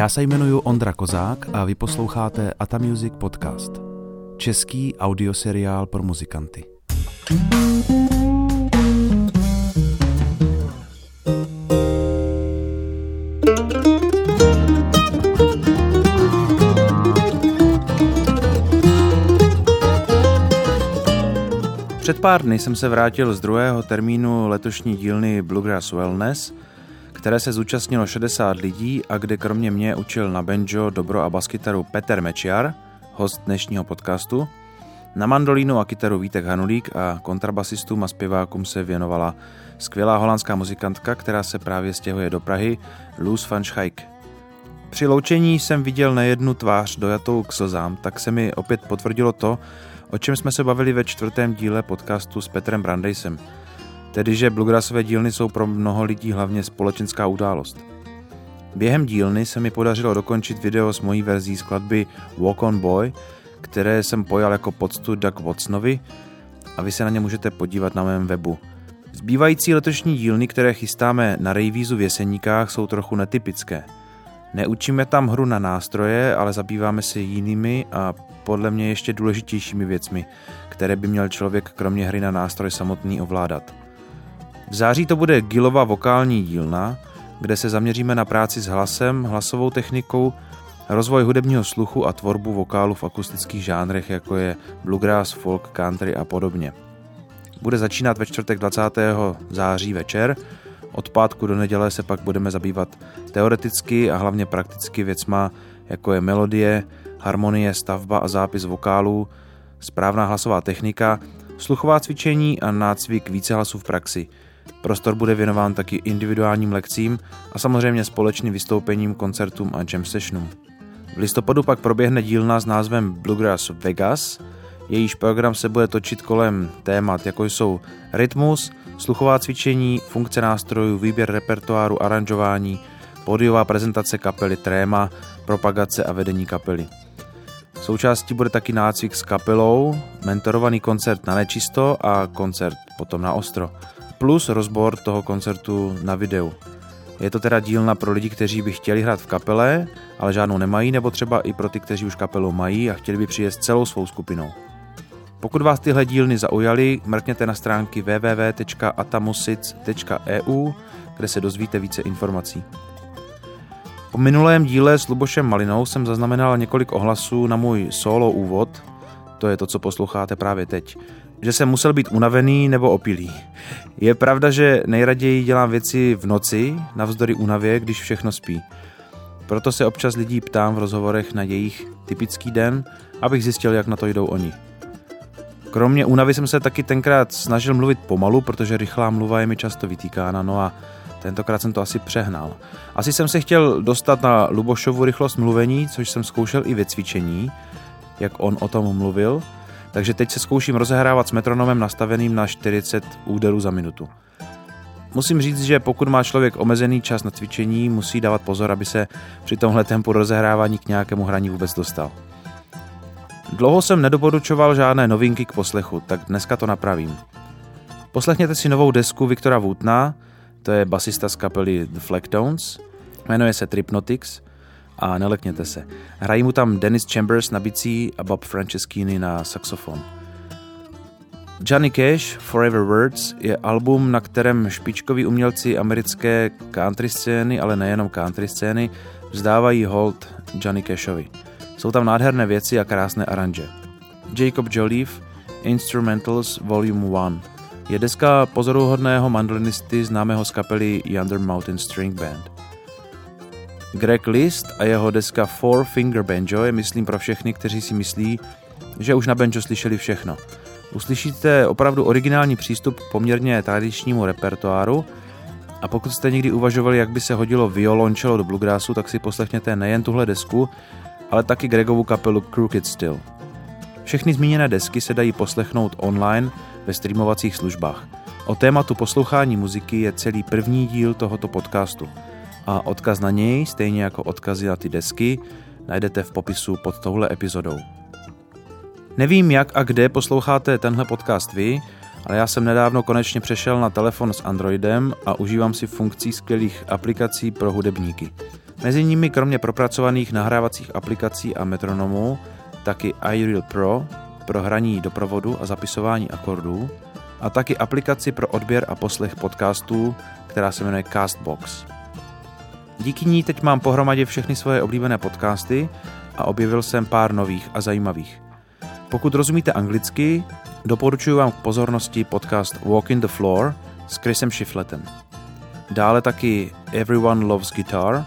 Já se jmenuji Ondra Kozák a vy posloucháte Ata Music Podcast. Český audioseriál pro muzikanty. Před pár dny jsem se vrátil z druhého termínu letošní dílny Bluegrass Wellness, které se zúčastnilo 60 lidí a kde kromě mě učil na banjo, dobro a baskytaru Peter Mečiar, host dnešního podcastu. Na mandolínu a kytaru Vítek Hanulík a kontrabasistům a zpěvákům se věnovala skvělá holandská muzikantka, která se právě stěhuje do Prahy, Luz van Schaik. Při loučení jsem viděl nejednu tvář dojatou k slzám, tak se mi opět potvrdilo to, o čem jsme se bavili ve čtvrtém díle podcastu s Petrem Brandejsem. Tedy, že bluegrassové dílny jsou pro mnoho lidí hlavně společenská událost. Během dílny se mi podařilo dokončit video s mojí verzí skladby Walk on Boy, které jsem pojal jako poctu Doug Watsonovi a vy se na ně můžete podívat na mém webu. Zbývající letošní dílny, které chystáme na Rejvízu v Jeseníkách, jsou trochu netypické. Neučíme tam hru na nástroje, ale zabýváme se jinými a podle mě ještě důležitějšími věcmi, které by měl člověk kromě hry na nástroj samotný ovládat. V září to bude Gilova vokální dílna, kde se zaměříme na práci s hlasem, hlasovou technikou, rozvoj hudebního sluchu a tvorbu vokálu v akustických žánrech, jako je bluegrass, folk, country a podobně. Bude začínat ve čtvrtek 20. září večer, od pátku do neděle se pak budeme zabývat teoreticky a hlavně prakticky věcma, jako je melodie, harmonie, stavba a zápis vokálů, správná hlasová technika, sluchová cvičení a nácvik více hlasů v praxi. Prostor bude věnován taky individuálním lekcím a samozřejmě společným vystoupením, koncertům a jam sessionům. V listopadu pak proběhne dílna s názvem Bluegrass Vegas, jejíž program se bude točit kolem témat, jako jsou rytmus, sluchová cvičení, funkce nástrojů, výběr repertoáru, aranžování, pódiová prezentace kapely Tréma, propagace a vedení kapely. Součástí bude taky nácvik s kapelou, mentorovaný koncert na nečisto a koncert potom na ostro, plus rozbor toho koncertu na videu. Je to teda dílna pro lidi, kteří by chtěli hrát v kapele, ale žádnou nemají, nebo třeba i pro ty, kteří už kapelu mají a chtěli by přijet celou svou skupinou. Pokud vás tyhle dílny zaujaly, mrkněte na stránky www.atamusic.eu, kde se dozvíte více informací. Po minulém díle s Lubošem Malinou jsem zaznamenal několik ohlasů na můj solo úvod, to je to, co posloucháte právě teď, že jsem musel být unavený nebo opilý. Je pravda, že nejraději dělám věci v noci, navzdory únavě, když všechno spí. Proto se občas lidí ptám v rozhovorech na jejich typický den, abych zjistil, jak na to jdou oni. Kromě únavy jsem se taky tenkrát snažil mluvit pomalu, protože rychlá mluva je mi často vytýkána, no a tentokrát jsem to asi přehnal. Asi jsem se chtěl dostat na Lubošovu rychlost mluvení, což jsem zkoušel i ve cvičení, jak on o tom mluvil, takže teď se zkouším rozehrávat s metronomem nastaveným na 40 úderů za minutu. Musím říct, že pokud má člověk omezený čas na cvičení, musí dávat pozor, aby se při tomhle tempu rozehrávání k nějakému hraní vůbec dostal. Dlouho jsem nedoporučoval žádné novinky k poslechu, tak dneska to napravím. Poslechněte si novou desku Viktora Wootna, to je basista z kapely The Flecktones, jmenuje se Tripnotics a nelekněte se. Hrají mu tam Dennis Chambers na bicí a Bob Franceschini na saxofon. Johnny Cash Forever Words je album, na kterém špičkoví umělci americké country scény, ale nejenom country scény, vzdávají hold Johnny Cashovi. Jsou tam nádherné věci a krásné aranže. Jacob Joliffe Instrumentals Volume 1 je deska pozoruhodného mandolinisty známého z kapely Yonder Mountain String Band. Greg List a jeho deska Four Finger Banjo je myslím pro všechny, kteří si myslí, že už na banjo slyšeli všechno. Uslyšíte opravdu originální přístup k poměrně tradičnímu repertoáru a pokud jste někdy uvažovali, jak by se hodilo violončelo do bluegrassu, tak si poslechněte nejen tuhle desku, ale taky Gregovu kapelu Crooked Still. Všechny zmíněné desky se dají poslechnout online ve streamovacích službách. O tématu poslouchání muziky je celý první díl tohoto podcastu a odkaz na něj, stejně jako odkazy na ty desky, najdete v popisu pod touhle epizodou. Nevím, jak a kde posloucháte tenhle podcast vy, ale já jsem nedávno konečně přešel na telefon s Androidem a užívám si funkcí skvělých aplikací pro hudebníky. Mezi nimi kromě propracovaných nahrávacích aplikací a metronomů taky iReal Pro pro hraní doprovodu a zapisování akordů a taky aplikaci pro odběr a poslech podcastů, která se jmenuje Castbox. Díky ní teď mám pohromadě všechny svoje oblíbené podcasty a objevil jsem pár nových a zajímavých. Pokud rozumíte anglicky, doporučuji vám k pozornosti podcast Walk in the Floor s Chrisem Shifletem. Dále taky Everyone Loves Guitar,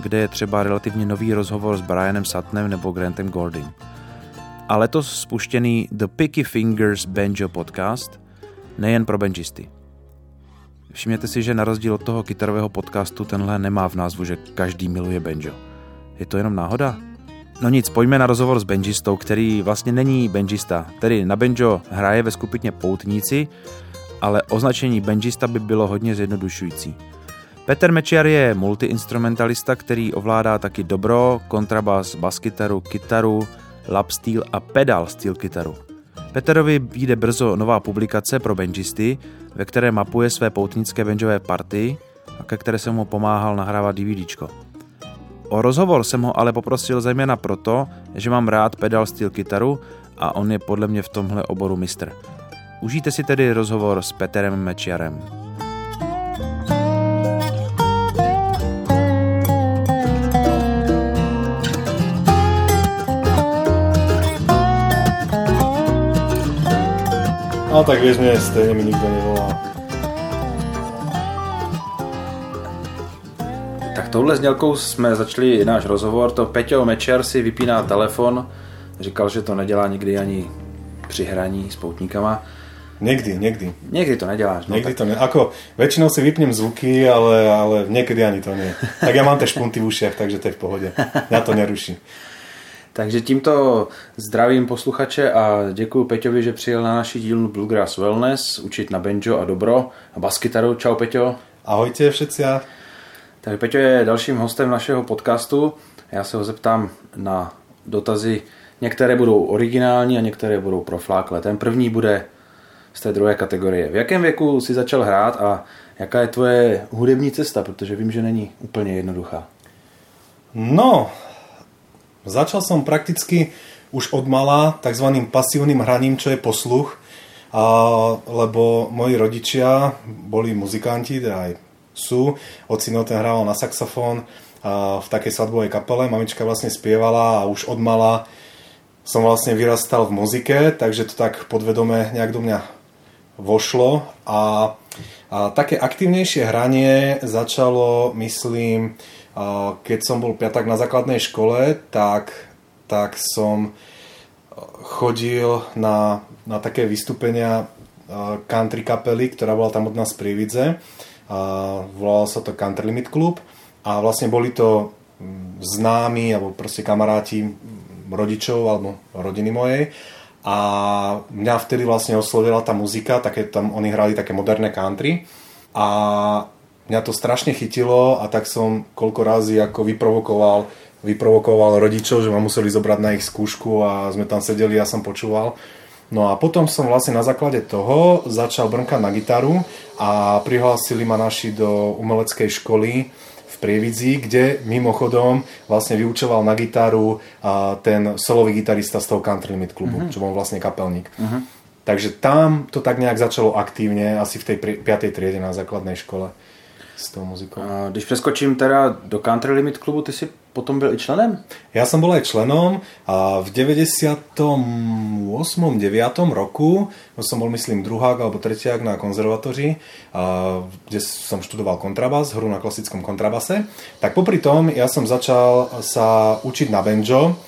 kde je třeba relativně nový rozhovor s Brianem Suttonem nebo Grantem Gordym. A letos spuštěný The Picky Fingers Banjo podcast, nejen pro benžisty. Všimněte si, že na rozdíl od toho kytarového podcastu tenhle nemá v názvu, že každý miluje banjo. Je to jenom náhoda? No nic, pojďme na rozhovor s benžistou, který vlastně není benžista. Tedy na banjo hraje ve skupině Poutníci, ale označení benžista by bylo hodně zjednodušující. Peter Mečiar je multiinstrumentalista, který ovládá taky dobro, kontrabas, baskytaru, kytaru, lap steel a pedal steel kytaru. Peterovi vyjde brzo nová publikace pro benžisty, ve které mapuje své poutnické benžové party a ke které jsem mu pomáhal nahrávat DVDčko. O rozhovor jsem ho ale poprosil zejména proto, že mám rád pedal steel kytaru a on je podle mě v tomhle oboru mistr. Užijte si tedy rozhovor s Peterem Mečiarem. No tak vieš, mne stejne mi nikto nevolá. Tak touhle znělkou jsme začali náš rozhovor. To Peťo Mečer si vypíná telefon. Říkal, že to nedělá nikdy ani při hraní s poutníkama. Niekdy, niekdy. Niekdy to neděláš. No, niekdy tak... to ne. Ako, väčšinou si vypnem zvuky, ale, ale niekedy ani to nie. Tak ja mám tie špunty v ušiach, takže to je v pohode. Ja to neruší. Takže tímto zdravím posluchače a děkuji Peťovi, že přijel na naši dílnu Bluegrass Wellness učit na banjo a dobro a baskytaru. Čau Peťo. Ahojte všetci. Tak Peťo je dalším hostem našeho podcastu. Já se ho zeptám na dotazy. Některé budou originální a některé budou profláklé. Ten první bude z té druhé kategorie. V jakém věku si začal hrát a jaká je tvoje hudební cesta, protože vím, že není úplně jednoduchá. No, Začal som prakticky už od mala tzv. pasívnym hraním, čo je posluch, a, lebo moji rodičia boli muzikanti, teda aj sú. Ocino ten hrával na saxofón a v takej svadbovej kapele. Mamička vlastne spievala a už od mala som vlastne vyrastal v muzike, takže to tak podvedome nejak do mňa vošlo a, a také aktívnejšie hranie začalo, myslím, keď som bol piatak na základnej škole, tak, tak som chodil na, na také vystúpenia country kapely, ktorá bola tam od nás pri Vidze. Volalo sa to Country Limit Club. A vlastne boli to mm, známi alebo proste kamaráti rodičov alebo rodiny mojej. A mňa vtedy vlastne oslovila tá muzika, také tam oni hrali také moderné country. A mňa to strašne chytilo a tak som koľko razy ako vyprovokoval, vyprovokoval rodičov, že ma museli zobrať na ich skúšku a sme tam sedeli a som počúval. No a potom som vlastne na základe toho začal brnkať na gitaru a prihlásili ma naši do umeleckej školy v Prievidzi, kde mimochodom vlastne vyučoval na gitaru ten solový gitarista z toho Country Limit klubu, uh-huh. čo bol vlastne kapelník. Uh-huh. Takže tam to tak nejak začalo aktívne, asi v tej 5. triede na základnej škole s tou muzikou. A když přeskočím teda do Country Limit klubu, ty si potom byl i členem? Ja som bol aj členom a v 98. 9. roku som bol myslím druhák alebo tretiák na konzervatoři, kde som študoval kontrabas, hru na klasickom kontrabase. Tak popri tom ja som začal sa učiť na banjo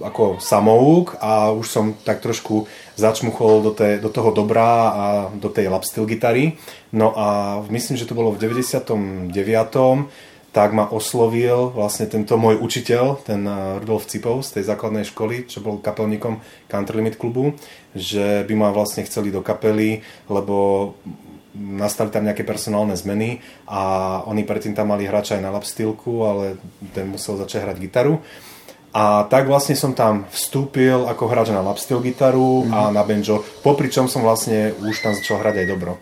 ako samouk a už som tak trošku začmuchol do, té, do toho dobrá a do tej lapsteel gitary. No a myslím, že to bolo v 99 tak ma oslovil vlastne tento môj učiteľ, ten eh, Rudolf Cipov z tej základnej školy, čo bol kapelníkom Country Limit klubu, že by ma vlastne chceli do kapely, lebo nastali tam nejaké personálne zmeny a oni predtým tam mali hráča aj na lapstilku, ale ten musel začať hrať gitaru. A tak vlastne som tam vstúpil ako hráč na lapsteel gitaru mm. a na banjo, popričom som vlastne už tam začal hrať aj dobro.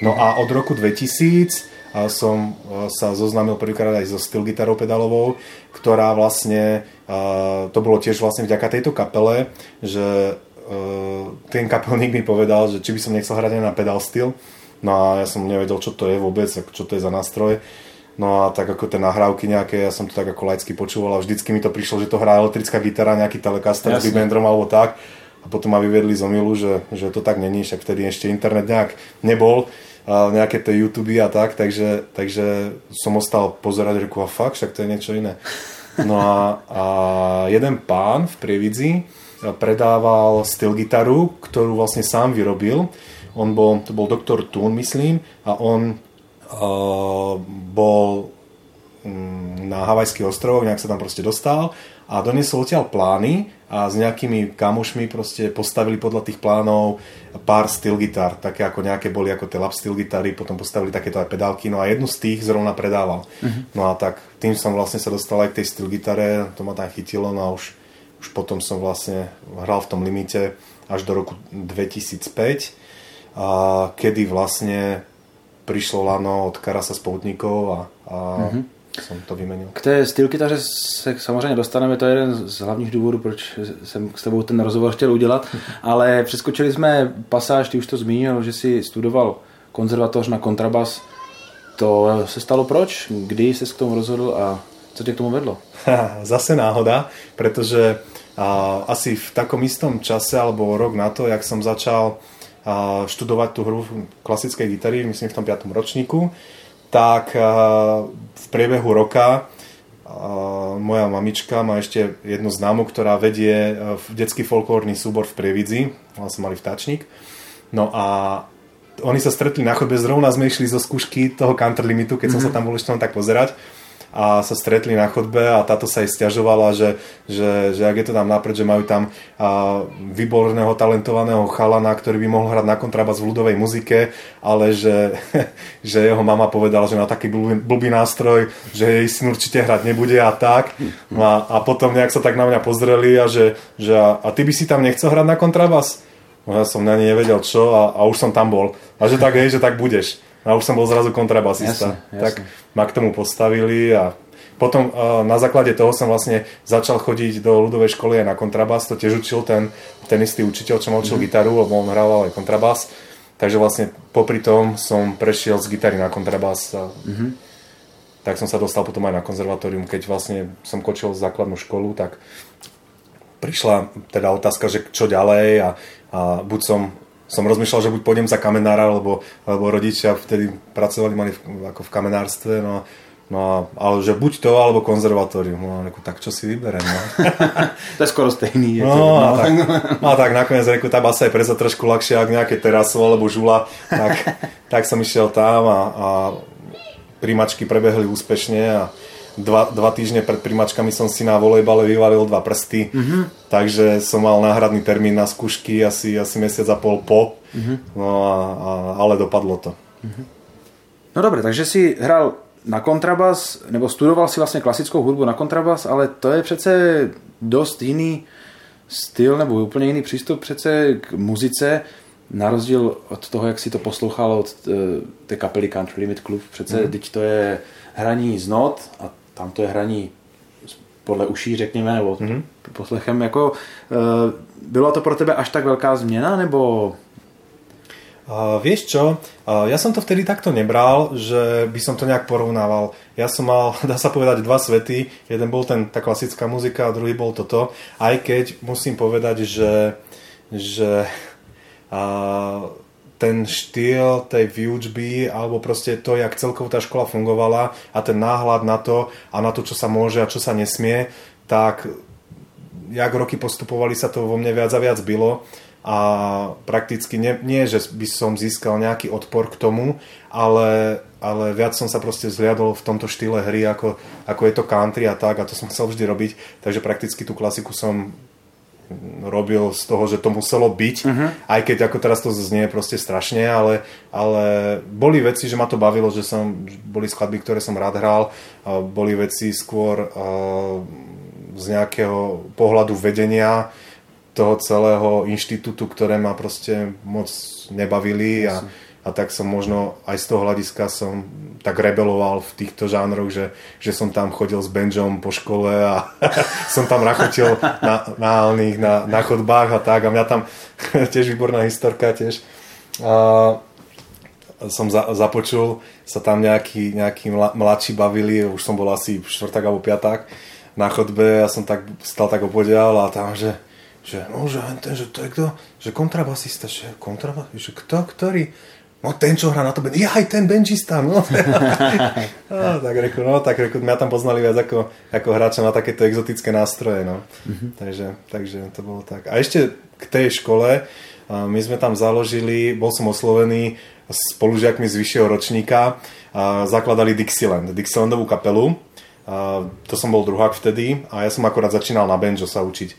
No a od roku 2000 a som sa zoznámil prvýkrát aj so styl gitarou pedalovou, ktorá vlastne, to bolo tiež vlastne vďaka tejto kapele, že ten kapelník mi povedal, že či by som nechcel hrať aj na pedal styl. No a ja som nevedel, čo to je vôbec, čo to je za nástroj. No a tak ako tie nahrávky nejaké, ja som to tak ako laicky počúval a vždycky mi to prišlo, že to hrá elektrická gitara, nejaký Telecaster s bendrom alebo tak. A potom ma vyvedli z omilu, že, že to tak není, však vtedy ešte internet nejak nebol a nejaké tie YouTube a tak, takže, takže som ostal pozerať, reku, a fakt, však to je niečo iné. No a, a jeden pán v Prievidzi predával styl gitaru, ktorú vlastne sám vyrobil. On bol, to bol doktor Thun, myslím, a on bol um, na Havajských ostrovoch, nejak sa tam proste dostal a doniesol odtiaľ plány a s nejakými kamošmi proste postavili podľa tých plánov pár styl gitar, také ako nejaké boli ako tie lap styl gitary, potom postavili takéto aj pedálky, no a jednu z tých zrovna predával. Uh-huh. No a tak tým som vlastne sa dostal aj k tej styl gitare, to ma tam chytilo, no a už, už potom som vlastne hral v tom limite až do roku 2005, a kedy vlastne prišlo lano od Karasa Spoutníkov a, a uh-huh jsem to vymenil. K té styl kytaře se samozřejmě dostaneme, to je jeden z hlavních důvodů, proč jsem s tebou ten rozhovor chtěl udělat, ale přeskočili jsme pasáž, ty už to zmínil, že si studoval konzervatoř na kontrabas. To se stalo proč? Kdy se k tomu rozhodl a co tě k tomu vedlo? Zase náhoda, pretože a, asi v takom istom čase alebo rok na to, jak som začal študovať tú hru klasickej gitary, myslím v tom 5. ročníku, tak v priebehu roka moja mamička má ešte jednu známu, ktorá vedie eh, detský folklórny súbor v Prievidzi, sa mali vtáčnik. No a oni sa stretli na chodbe, zrovna sme išli zo skúšky toho counter limitu, keď mm-hmm. som sa mhm. tam bol ešte tak pozerať a sa stretli na chodbe a táto sa jej stiažovala, že, že, že ak je to tam napred, že majú tam a, výborného, talentovaného chalana, ktorý by mohol hrať na kontrabas v ľudovej muzike, ale že, že jeho mama povedala, že na taký blbý, blbý nástroj, že jej syn určite hrať nebude a tak. No a, a potom nejak sa tak na mňa pozreli a že, že a, a ty by si tam nechcel hrať na kontrabas? No ja som na ne nevedel čo a, a už som tam bol. A že tak, hej, že tak budeš. A už som bol zrazu kontrabasista. Jasne, jasne. Tak ma k tomu postavili a potom na základe toho som vlastne začal chodiť do ľudovej školy aj na kontrabas. To tiež učil ten, ten istý učiteľ, čo ma učil mm. gitaru, lebo on hral aj kontrabas. Takže vlastne popri tom som prešiel z gitary na kontrabas. A mm-hmm. Tak som sa dostal potom aj na konzervatórium. Keď vlastne som kočil základnú školu, tak prišla teda otázka, že čo ďalej a, a buď som som rozmýšľal, že buď pôjdem za kamenára, lebo, lebo rodičia vtedy pracovali mali v, ako v kamenárstve, no, no ale že buď to, alebo konzervatórium. No, reku, tak čo si vyberiem? No. to je skoro stejný. Je no, to, no. A, tak, no a tak nakoniec reku, tá basa je preza trošku ľahšia, ak nejaké teraso alebo žula, tak, tak som išiel tam a, a príjmačky prebehli úspešne a dva, dva týždne pred primačkami som si na volejbale vyvalil dva prsty, mm-hmm. takže som mal náhradný termín na skúšky asi, asi mesiac a pol po, mm-hmm. no a, a, ale dopadlo to. Mm-hmm. No dobre, takže si hral na kontrabas, nebo studoval si vlastně klasickou hudbu na kontrabas, ale to je přece dost jiný styl nebo úplně jiný přístup přece k muzice, na rozdíl od toho, jak si to poslouchal od eh, té kapely Country Limit Club, přece mm. teď to je hraní z not a tam to je hraní podle uší, řekněme, nebo mm-hmm. poslechem, jako uh, byla to pro tebe až tak velká změna, nebo Uh, vieš čo, uh, ja som to vtedy takto nebral, že by som to nejak porovnával. Ja som mal, dá sa povedať, dva svety. Jeden bol ten, tá klasická muzika a druhý bol toto. Aj keď musím povedať, že, že uh, ten štýl tej výučby alebo proste to, jak celkovo tá škola fungovala a ten náhľad na to a na to, čo sa môže a čo sa nesmie, tak jak roky postupovali sa to vo mne viac a viac bylo. A prakticky nie, nie že by som získal nejaký odpor k tomu, ale, ale viac som sa proste zliadol v tomto štýle hry, ako, ako je to country a tak a to som chcel vždy robiť, takže prakticky tú klasiku som robil z toho, že to muselo byť, uh-huh. aj keď ako teraz to znie proste strašne, ale, ale boli veci, že ma to bavilo, že som, boli skladby, ktoré som rád hral, boli veci skôr z nejakého pohľadu vedenia toho celého inštitútu, ktoré ma proste moc nebavili a, a a tak som možno aj z toho hľadiska som tak rebeloval v týchto žánroch, že, že som tam chodil s benžom po škole a som tam rachotil na, na, na, na chodbách a tak a mňa tam tiež výborná historka tiež a som za, započul, sa tam nejakí, nejakí mladší bavili, už som bol asi štvrták alebo piaták na chodbe a som tak stal tak opodial a tam, že, že no, že ten, že to je kto? Že kontrabasista, že kontrabasista, že kto, ktorý? No ten, čo hrá na to, ja aj ten benčista, no. no tak reku, no tak reku, mňa tam poznali viac ako, ako hráča na takéto exotické nástroje, no. Mm-hmm. Takže, takže to bolo tak. A ešte k tej škole, my sme tam založili, bol som oslovený spolužiakmi z vyššieho ročníka, zakladali Dixieland, Dixielandovú kapelu. To som bol druhák vtedy a ja som akorát začínal na banjo sa učiť.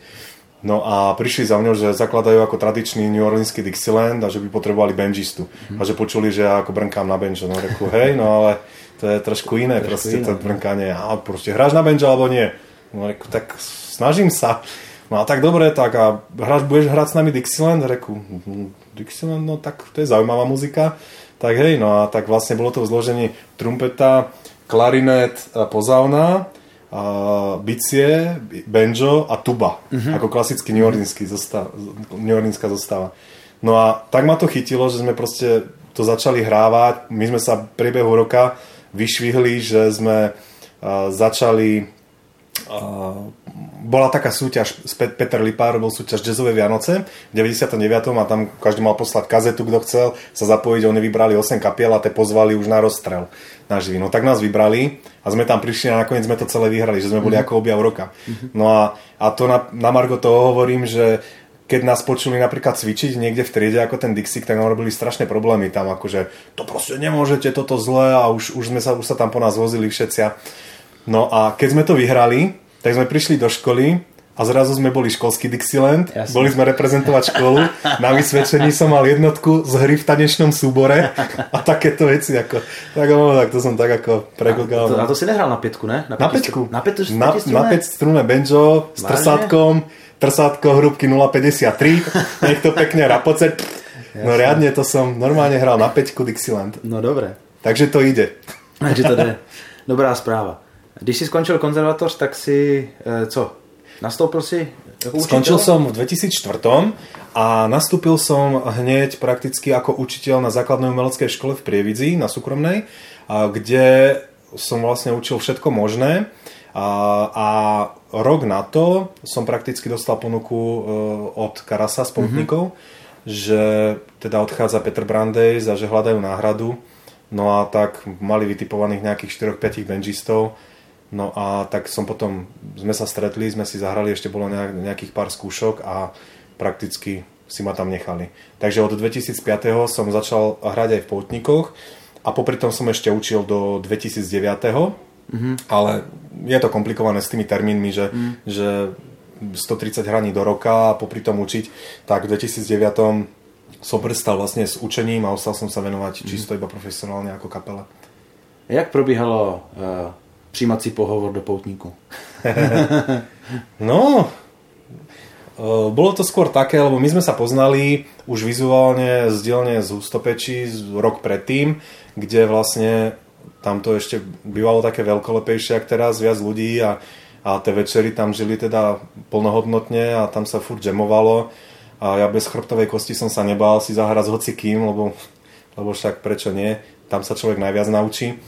No a prišli za mňou, že zakladajú ako tradičný New Orleanský Dixieland a že by potrebovali benžistu. Mm-hmm. A že počuli, že ja ako brnkám na banjo. No reku, hej, no ale to je trošku iné, trošku proste iné. to no. brnkanie. A proste hráš na banjo alebo nie? No reku, tak snažím sa. No a tak dobre, tak a hráš, budeš hrať s nami Dixieland? Reku, hm, Dixieland, no tak to je zaujímavá muzika. Tak hej, no a tak vlastne bolo to v zložení trumpeta, klarinet, pozauna bicie, banjo a tuba. Uh-huh. Ako klasický New zostav, New Orleanská zostava. No a tak ma to chytilo, že sme proste to začali hrávať. My sme sa v priebehu roka vyšvihli, že sme uh, začali uh, bola taká súťaž, Peter Lipár robil súťaž Jazzové Vianoce v 99. a tam každý mal poslať kazetu, kto chcel sa zapojiť, oni vybrali 8 kapiel a te pozvali už na rozstrel na živý. No tak nás vybrali a sme tam prišli a nakoniec sme to celé vyhrali, že sme boli mm-hmm. ako objav roka. Mm-hmm. No a, a to na, na Margo toho hovorím, že keď nás počuli napríklad cvičiť niekde v triede ako ten Dixie, tak nám robili strašné problémy tam, akože to proste nemôžete, toto zle a už, už, sme sa, už sa tam po nás vozili všetci. No a keď sme to vyhrali, tak sme prišli do školy a zrazu sme boli školský Dixieland, Jasne. boli sme reprezentovať školu, na vysvedčení som mal jednotku z hry v tanečnom súbore a takéto veci, ako, tak, no, tak to som tak ako pregogal. A to, a to si nehral na pietku, ne? Na, na peťku. Na, petu, na, na päť strune banjo s trsátkom, trsátko hrúbky 0,53, nech to pekne rapoce. No riadne to som normálne hral na peťku Dixieland. No dobre. Takže to ide. Takže to jde. Dobrá správa. Když si skončil konzervatoř, tak si e, co? Nastoupil si ako Skončil som v 2004 a nastúpil som hneď prakticky ako učiteľ na základnej umeleckej škole v Prievidzi, na súkromnej, kde som vlastne učil všetko možné. A, a rok na to som prakticky dostal ponuku e, od Karasa spolutníkov, mm-hmm. že teda odchádza Petr Brandej a že hľadajú náhradu. No a tak mali vytipovaných nejakých 4-5 benžistov No a tak som potom, sme sa stretli, sme si zahrali, ešte bolo nejakých pár skúšok a prakticky si ma tam nechali. Takže od 2005. som začal hrať aj v Poutníkoch a popri tom som ešte učil do 2009. Mm-hmm. Ale je to komplikované s tými termínmi, že, mm. že 130 hraní do roka a popri tom učiť, tak v 2009 som prstal vlastne s učením a ostal som sa venovať mm. čisto iba profesionálne ako kapela. Jak probíhalo uh přijímací pohovor do poutníku? no, bolo to skôr také, lebo my sme sa poznali už vizuálne z dielne z Ústopečí rok predtým, kde vlastne tam to ešte bývalo také veľkolepejšie, ak teraz viac ľudí a, a tie večery tam žili teda plnohodnotne a tam sa furt džemovalo a ja bez chrbtovej kosti som sa nebal si zahrať s hocikým, lebo, lebo však prečo nie, tam sa človek najviac naučí.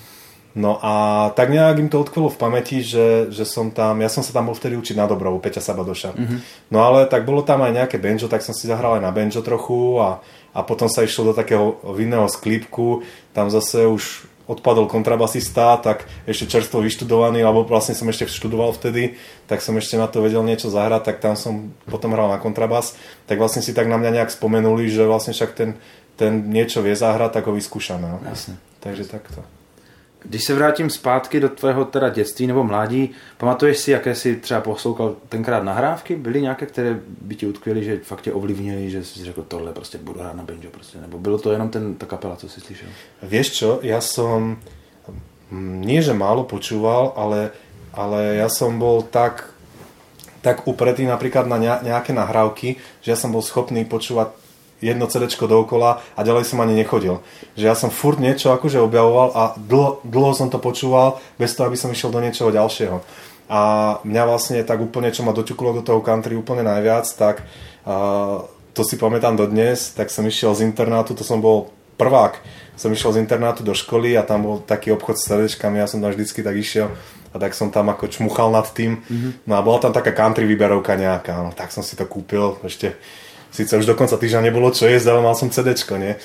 No a tak nejak im to odkvelo v pamäti, že, že som tam, ja som sa tam bol vtedy učiť na dobrovu, Peťa Sabadoša. Mm-hmm. No ale tak bolo tam aj nejaké banjo, tak som si zahral aj na banjo trochu a, a potom sa išlo do takého vinného sklípku, tam zase už odpadol kontrabasista, tak ešte čerstvo vyštudovaný, alebo vlastne som ešte študoval vtedy, tak som ešte na to vedel niečo zahrať, tak tam som potom hral na kontrabas, tak vlastne si tak na mňa nejak spomenuli, že vlastne však ten, ten niečo vie zahrať, tak ho vyskúšame. No. Jasne. Takže takto. Když se vrátím zpátky do tvého teda dětství nebo mládí, pamatuješ si, jaké si třeba poslouchal tenkrát nahrávky? Byly nějaké, které by ti utkvěly, že fakt tě ovlivnili, že jsi řekl tohle prostě budu hrát na banjo prostě, nebo bylo to jenom ten, ta kapela, co si slyšel? Vieš čo, ja som nie, že málo počúval, ale, ale ja som bol tak, tak upretý napríklad na nejaké nahrávky, že ja som bol schopný počúvať jedno CD dookola a ďalej som ani nechodil. Že ja som furt niečo akože objavoval a dlho, dlho som to počúval bez toho, aby som išiel do niečoho ďalšieho. A mňa vlastne tak úplne, čo ma doťuklo do toho country úplne najviac, tak uh, to si pamätám dodnes, tak som išiel z internátu, to som bol prvák, som išiel z internátu do školy a tam bol taký obchod s CDčkami, ja som tam vždycky tak išiel a tak som tam ako čmuchal nad tým. Mm-hmm. No a bola tam taká country výberovka nejaká, no tak som si to kúpil, ešte síce už do konca týždňa nebolo čo jesť, ale mal som CDčko, nie?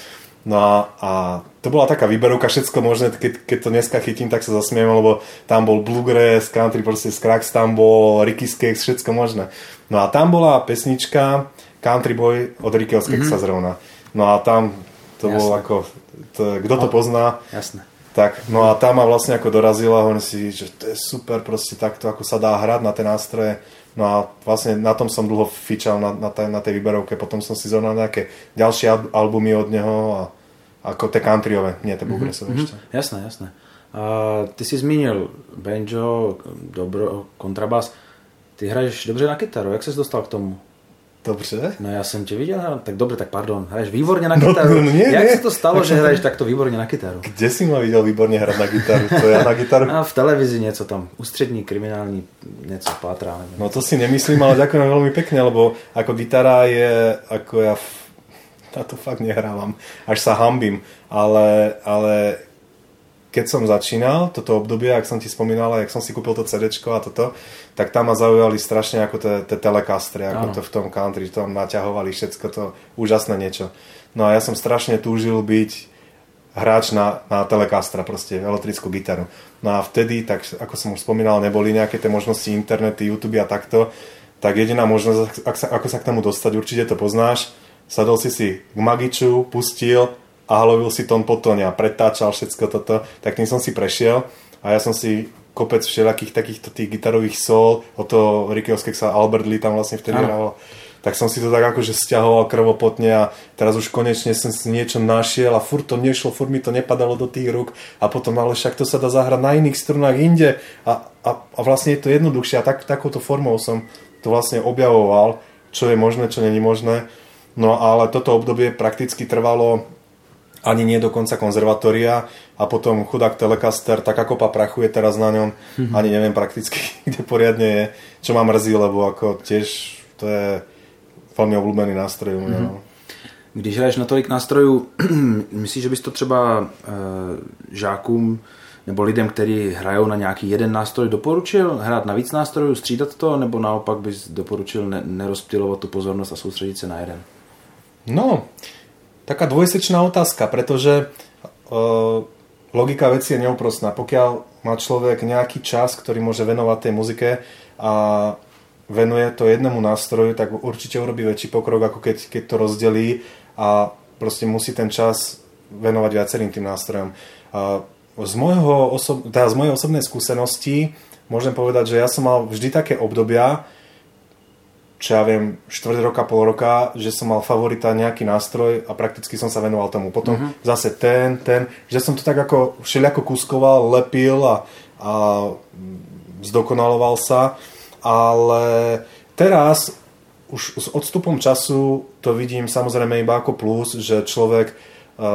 No a, a to bola taká výberovka, všetko možné, keď, keď to dneska chytím, tak sa zasmiem, lebo tam bol bluegrass, country, proste Scrax, tam bol Ricky Skakes, všetko možné. No a tam bola pesnička Country Boy od Rickyho Skakesa mm-hmm. zrovna. No a tam to Jasne. bolo ako, to, kto to pozná, Jasne. tak, no a tam ma vlastne ako dorazila, hovorím si, že to je super proste takto, ako sa dá hrať na tie nástroje. No a vlastne na tom som dlho fičal na, na, tej, na tej výberovke, potom som si zohnal nejaké ďalšie albumy od neho a ako tie countryové, nie tie mhm, bluegrassové mm-hmm. ešte. Jasné, jasné. Uh, ty si zmínil banjo, dobro, kontrabas. Ty hraješ dobře na kytaru, jak ses dostal k tomu? Dobře. No ja som ťa videl, tak dobre, tak pardon, hraješ výborne na gitaru. No, no, nie, Jak nie. sa to stalo, že hraješ takto výborne na gitaru? Kde si ma videl výborne hrať na gitaru? To ja na gitaru? A v televízii niečo tam, ústrední, kriminálny, niečo pátra. Neviem. No to si nemyslím, ale ďakujem veľmi pekne, lebo ako gitara je, ako ja na to fakt nehrávam, až sa hambím, ale, ale keď som začínal toto obdobie, ak som ti spomínal, ak som si kúpil to CD a toto, tak tam ma zaujali strašne ako tie telekastry, ako Áno. to v tom country, tam naťahovali všetko to úžasné niečo. No a ja som strašne túžil byť hráč na, na telekastra, proste elektrickú gitaru. No a vtedy, tak ako som už spomínal, neboli nejaké tie možnosti internety, YouTube a takto, tak jediná možnosť, ak sa, ako sa k tomu dostať, určite to poznáš, sadol si si k Magiču, pustil, a halovil si tón po tóne a pretáčal všetko toto, tak tým som si prešiel a ja som si kopec všelijakých takýchto tých gitarových sol, o to Rickyho sa Albert Lee tam vlastne vtedy hral, tak som si to tak akože stiahoval krvopotne a teraz už konečne som si niečo našiel a furt to nešlo, furt mi to nepadalo do tých rúk a potom ale však to sa dá zahrať na iných strunách inde a, a, a vlastne je to jednoduchšie a tak, takouto formou som to vlastne objavoval, čo je možné, čo není možné. No ale toto obdobie prakticky trvalo ani nie do konca konzervatória a potom chudák Telecaster, taká kopa prachu je teraz na ňom, mm-hmm. ani neviem prakticky, kde poriadne je, čo ma mrzí, lebo ako tiež to je veľmi obľúbený nástroj Mm-hmm. Když hraješ na tolik nástrojů, myslíš, že bys to třeba e, žákům nebo lidem, kteří hrajou na nějaký jeden nástroj, doporučil hrát na víc nástrojů, střídat to, nebo naopak bys doporučil ne, nerozptilovat tu pozornost a soustředit se na jeden? No, taká dvojsečná otázka, pretože uh, logika veci je neúprostná. Pokiaľ má človek nejaký čas, ktorý môže venovať tej muzike a venuje to jednému nástroju, tak určite urobí väčší pokrok, ako keď, keď to rozdelí a proste musí ten čas venovať viacerým tým nástrojom. Z, môjho teda z mojej osobnej skúsenosti môžem povedať, že ja som mal vždy také obdobia, čo ja viem, štvrť roka, pol roka, že som mal favorita nejaký nástroj a prakticky som sa venoval tomu. Potom uh-huh. zase ten, ten, že som to tak ako všelijako kuskoval, lepil a, a zdokonaloval sa, ale teraz už s odstupom času to vidím samozrejme iba ako plus, že človek e,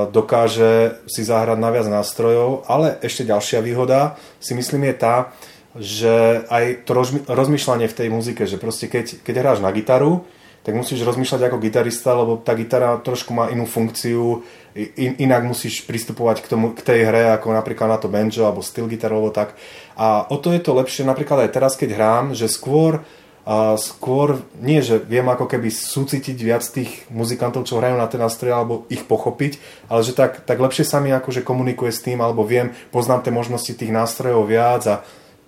dokáže si zahrať na viac nástrojov, ale ešte ďalšia výhoda si myslím je tá, že aj to rozmýšľanie v tej muzike, že proste keď, keď hráš na gitaru, tak musíš rozmýšľať ako gitarista, lebo tá gitara trošku má inú funkciu, in, inak musíš pristupovať k, tomu, k tej hre, ako napríklad na to banjo alebo styl gitaru, alebo tak. A o to je to lepšie napríklad aj teraz, keď hrám, že skôr a skôr nie, že viem ako keby súcitiť viac tých muzikantov, čo hrajú na ten nástroj, alebo ich pochopiť, ale že tak, tak lepšie sa mi akože komunikuje s tým, alebo viem, poznám tie možnosti tých nástrojov viac a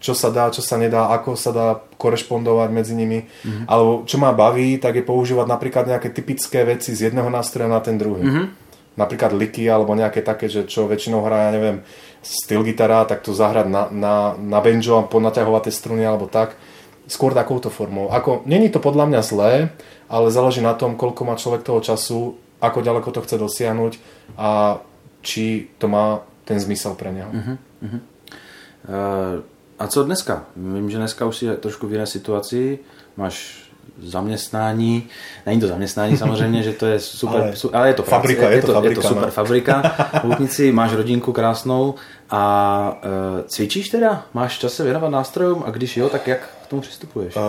čo sa dá, čo sa nedá, ako sa dá korešpondovať medzi nimi. Mm-hmm. Alebo čo ma baví, tak je používať napríklad nejaké typické veci z jedného nástroja na ten druhý. Mm-hmm. Napríklad liky alebo nejaké také, že čo väčšinou hrá, ja neviem, styl gitara, tak to zahrať na, na, na banjo a ponaťahovať tie struny alebo tak. Skôr takouto formou. Ako, není to podľa mňa zlé, ale záleží na tom, koľko má človek toho času, ako ďaleko to chce dosiahnuť a či to má ten zmysel pre neho. Uh-huh, uh-huh. Uh... A co dneska? Vím, že dneska už si trošku v jiné situaci, máš zaměstnání. Není to zaměstnání samozřejmě, že to je super, ale, su, ale je to práce, fabrika, je, je, to, fabrika, je to super no. fabrika. Houtnici, máš rodinku krásnou a uh, cvičíš teda? Máš čas se věnovat nástrojům a když jo, tak jak k tomu přistupuješ? Uh,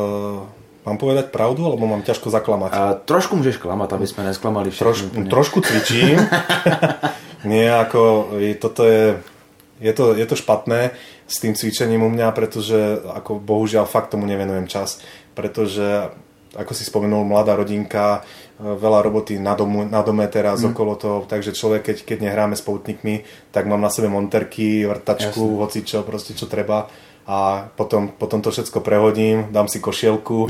mám povedať pravdu, alebo mám ťažko zaklamať? Uh, trošku můžeš klamat, aby jsme nesklamali Troš, trošku cvičím. Nie, ako, toto je, je to, je to špatné s tým cvičením u mňa, pretože ako bohužiaľ fakt tomu nevenujem čas, pretože ako si spomenul, mladá rodinka, e, veľa roboty na, domu, na dome teraz mm. okolo toho, takže človek, keď, keď nehráme s poutníkmi, tak mám na sebe monterky, vrtačku, Jasne. hoci čo, proste čo treba a potom, potom to všetko prehodím, dám si košielku,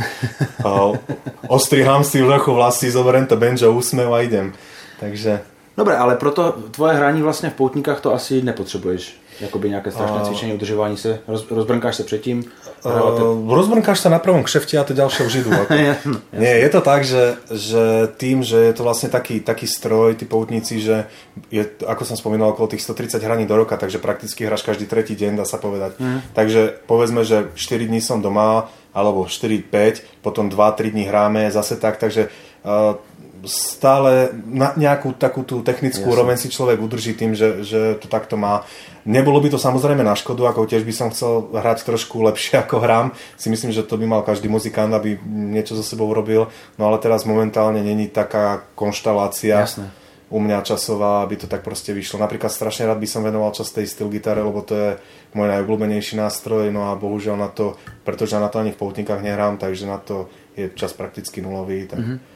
ostrihám si vrchu vlasy, zoberiem to banjo, úsmev a idem. Takže... Dobre, ale proto tvoje hraní vlastně v poutníkách to asi nepotřebuješ jakoby nějaké strašné cvičení, udržování se, roz, rozbrnkáš se předtím? Uh, rozbrnkáš sa na prvom kšefte a to ďalšie už idú. jasne, Nie, je to tak, že, že tým, že je to vlastne taký, taký stroj, tí poutníci, že je, ako som spomínal, okolo tých 130 hraní do roka, takže prakticky hráš každý tretí deň, dá sa povedať. Mm. Takže povedzme, že 4 dní som doma, alebo 4-5, potom 2-3 dní hráme, zase tak, takže uh, stále na nejakú takú tú technickú Jasne. úroveň si človek udrží tým, že, že to takto má. Nebolo by to samozrejme na škodu, ako tiež by som chcel hrať trošku lepšie ako hrám. Si myslím, že to by mal každý muzikant, aby niečo so sebou urobil. No ale teraz momentálne není taká konštalácia. Jasne u mňa časová, aby to tak proste vyšlo. Napríklad strašne rád by som venoval čas tej styl gitare, lebo to je môj najobľúbenejší nástroj, no a bohužiaľ na to, pretože na to ani v poutníkach nehrám, takže na to je čas prakticky nulový. Tak... Mm-hmm.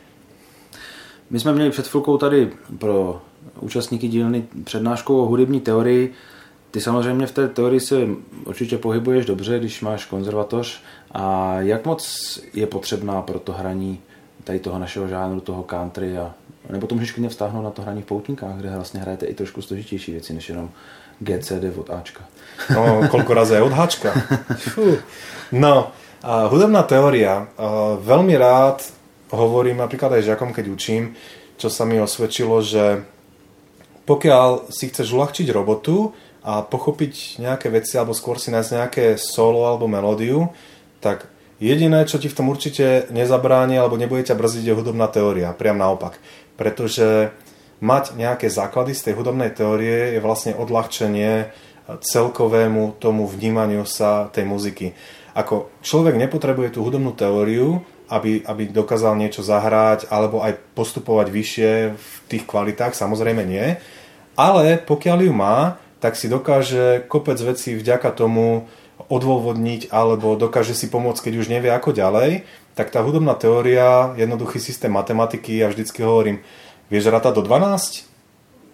My jsme měli před chvilkou tady pro účastníky dílny přednášku o hudební teorii. Ty samozřejmě v té teorii se určitě pohybuješ dobře, když máš konzervatoř. A jak moc je potřebná pro to hraní tady toho našeho žánru, toho country a nebo to můžeš klidně vztáhnout na to hraní v poutníkách, kde vlastně hrajete i trošku složitější věci, než jenom GCD od Ačka. No, koľko razy aj od Hačka. No, a hudobná teória. Veľmi rád hovorím napríklad aj žiakom, keď učím, čo sa mi osvedčilo, že pokiaľ si chceš uľahčiť robotu a pochopiť nejaké veci, alebo skôr si nájsť nejaké solo alebo melódiu, tak jediné, čo ti v tom určite nezabráni alebo nebude ťa brzdiť, je hudobná teória. Priam naopak. Pretože mať nejaké základy z tej hudobnej teórie je vlastne odľahčenie celkovému tomu vnímaniu sa tej muziky. Ako človek nepotrebuje tú hudobnú teóriu, aby, aby dokázal niečo zahrať alebo aj postupovať vyššie v tých kvalitách, samozrejme nie. Ale pokiaľ ju má, tak si dokáže kopec vecí vďaka tomu odôvodniť alebo dokáže si pomôcť, keď už nevie ako ďalej, tak tá hudobná teória, jednoduchý systém matematiky, ja vždycky hovorím, vieš rátať do 12?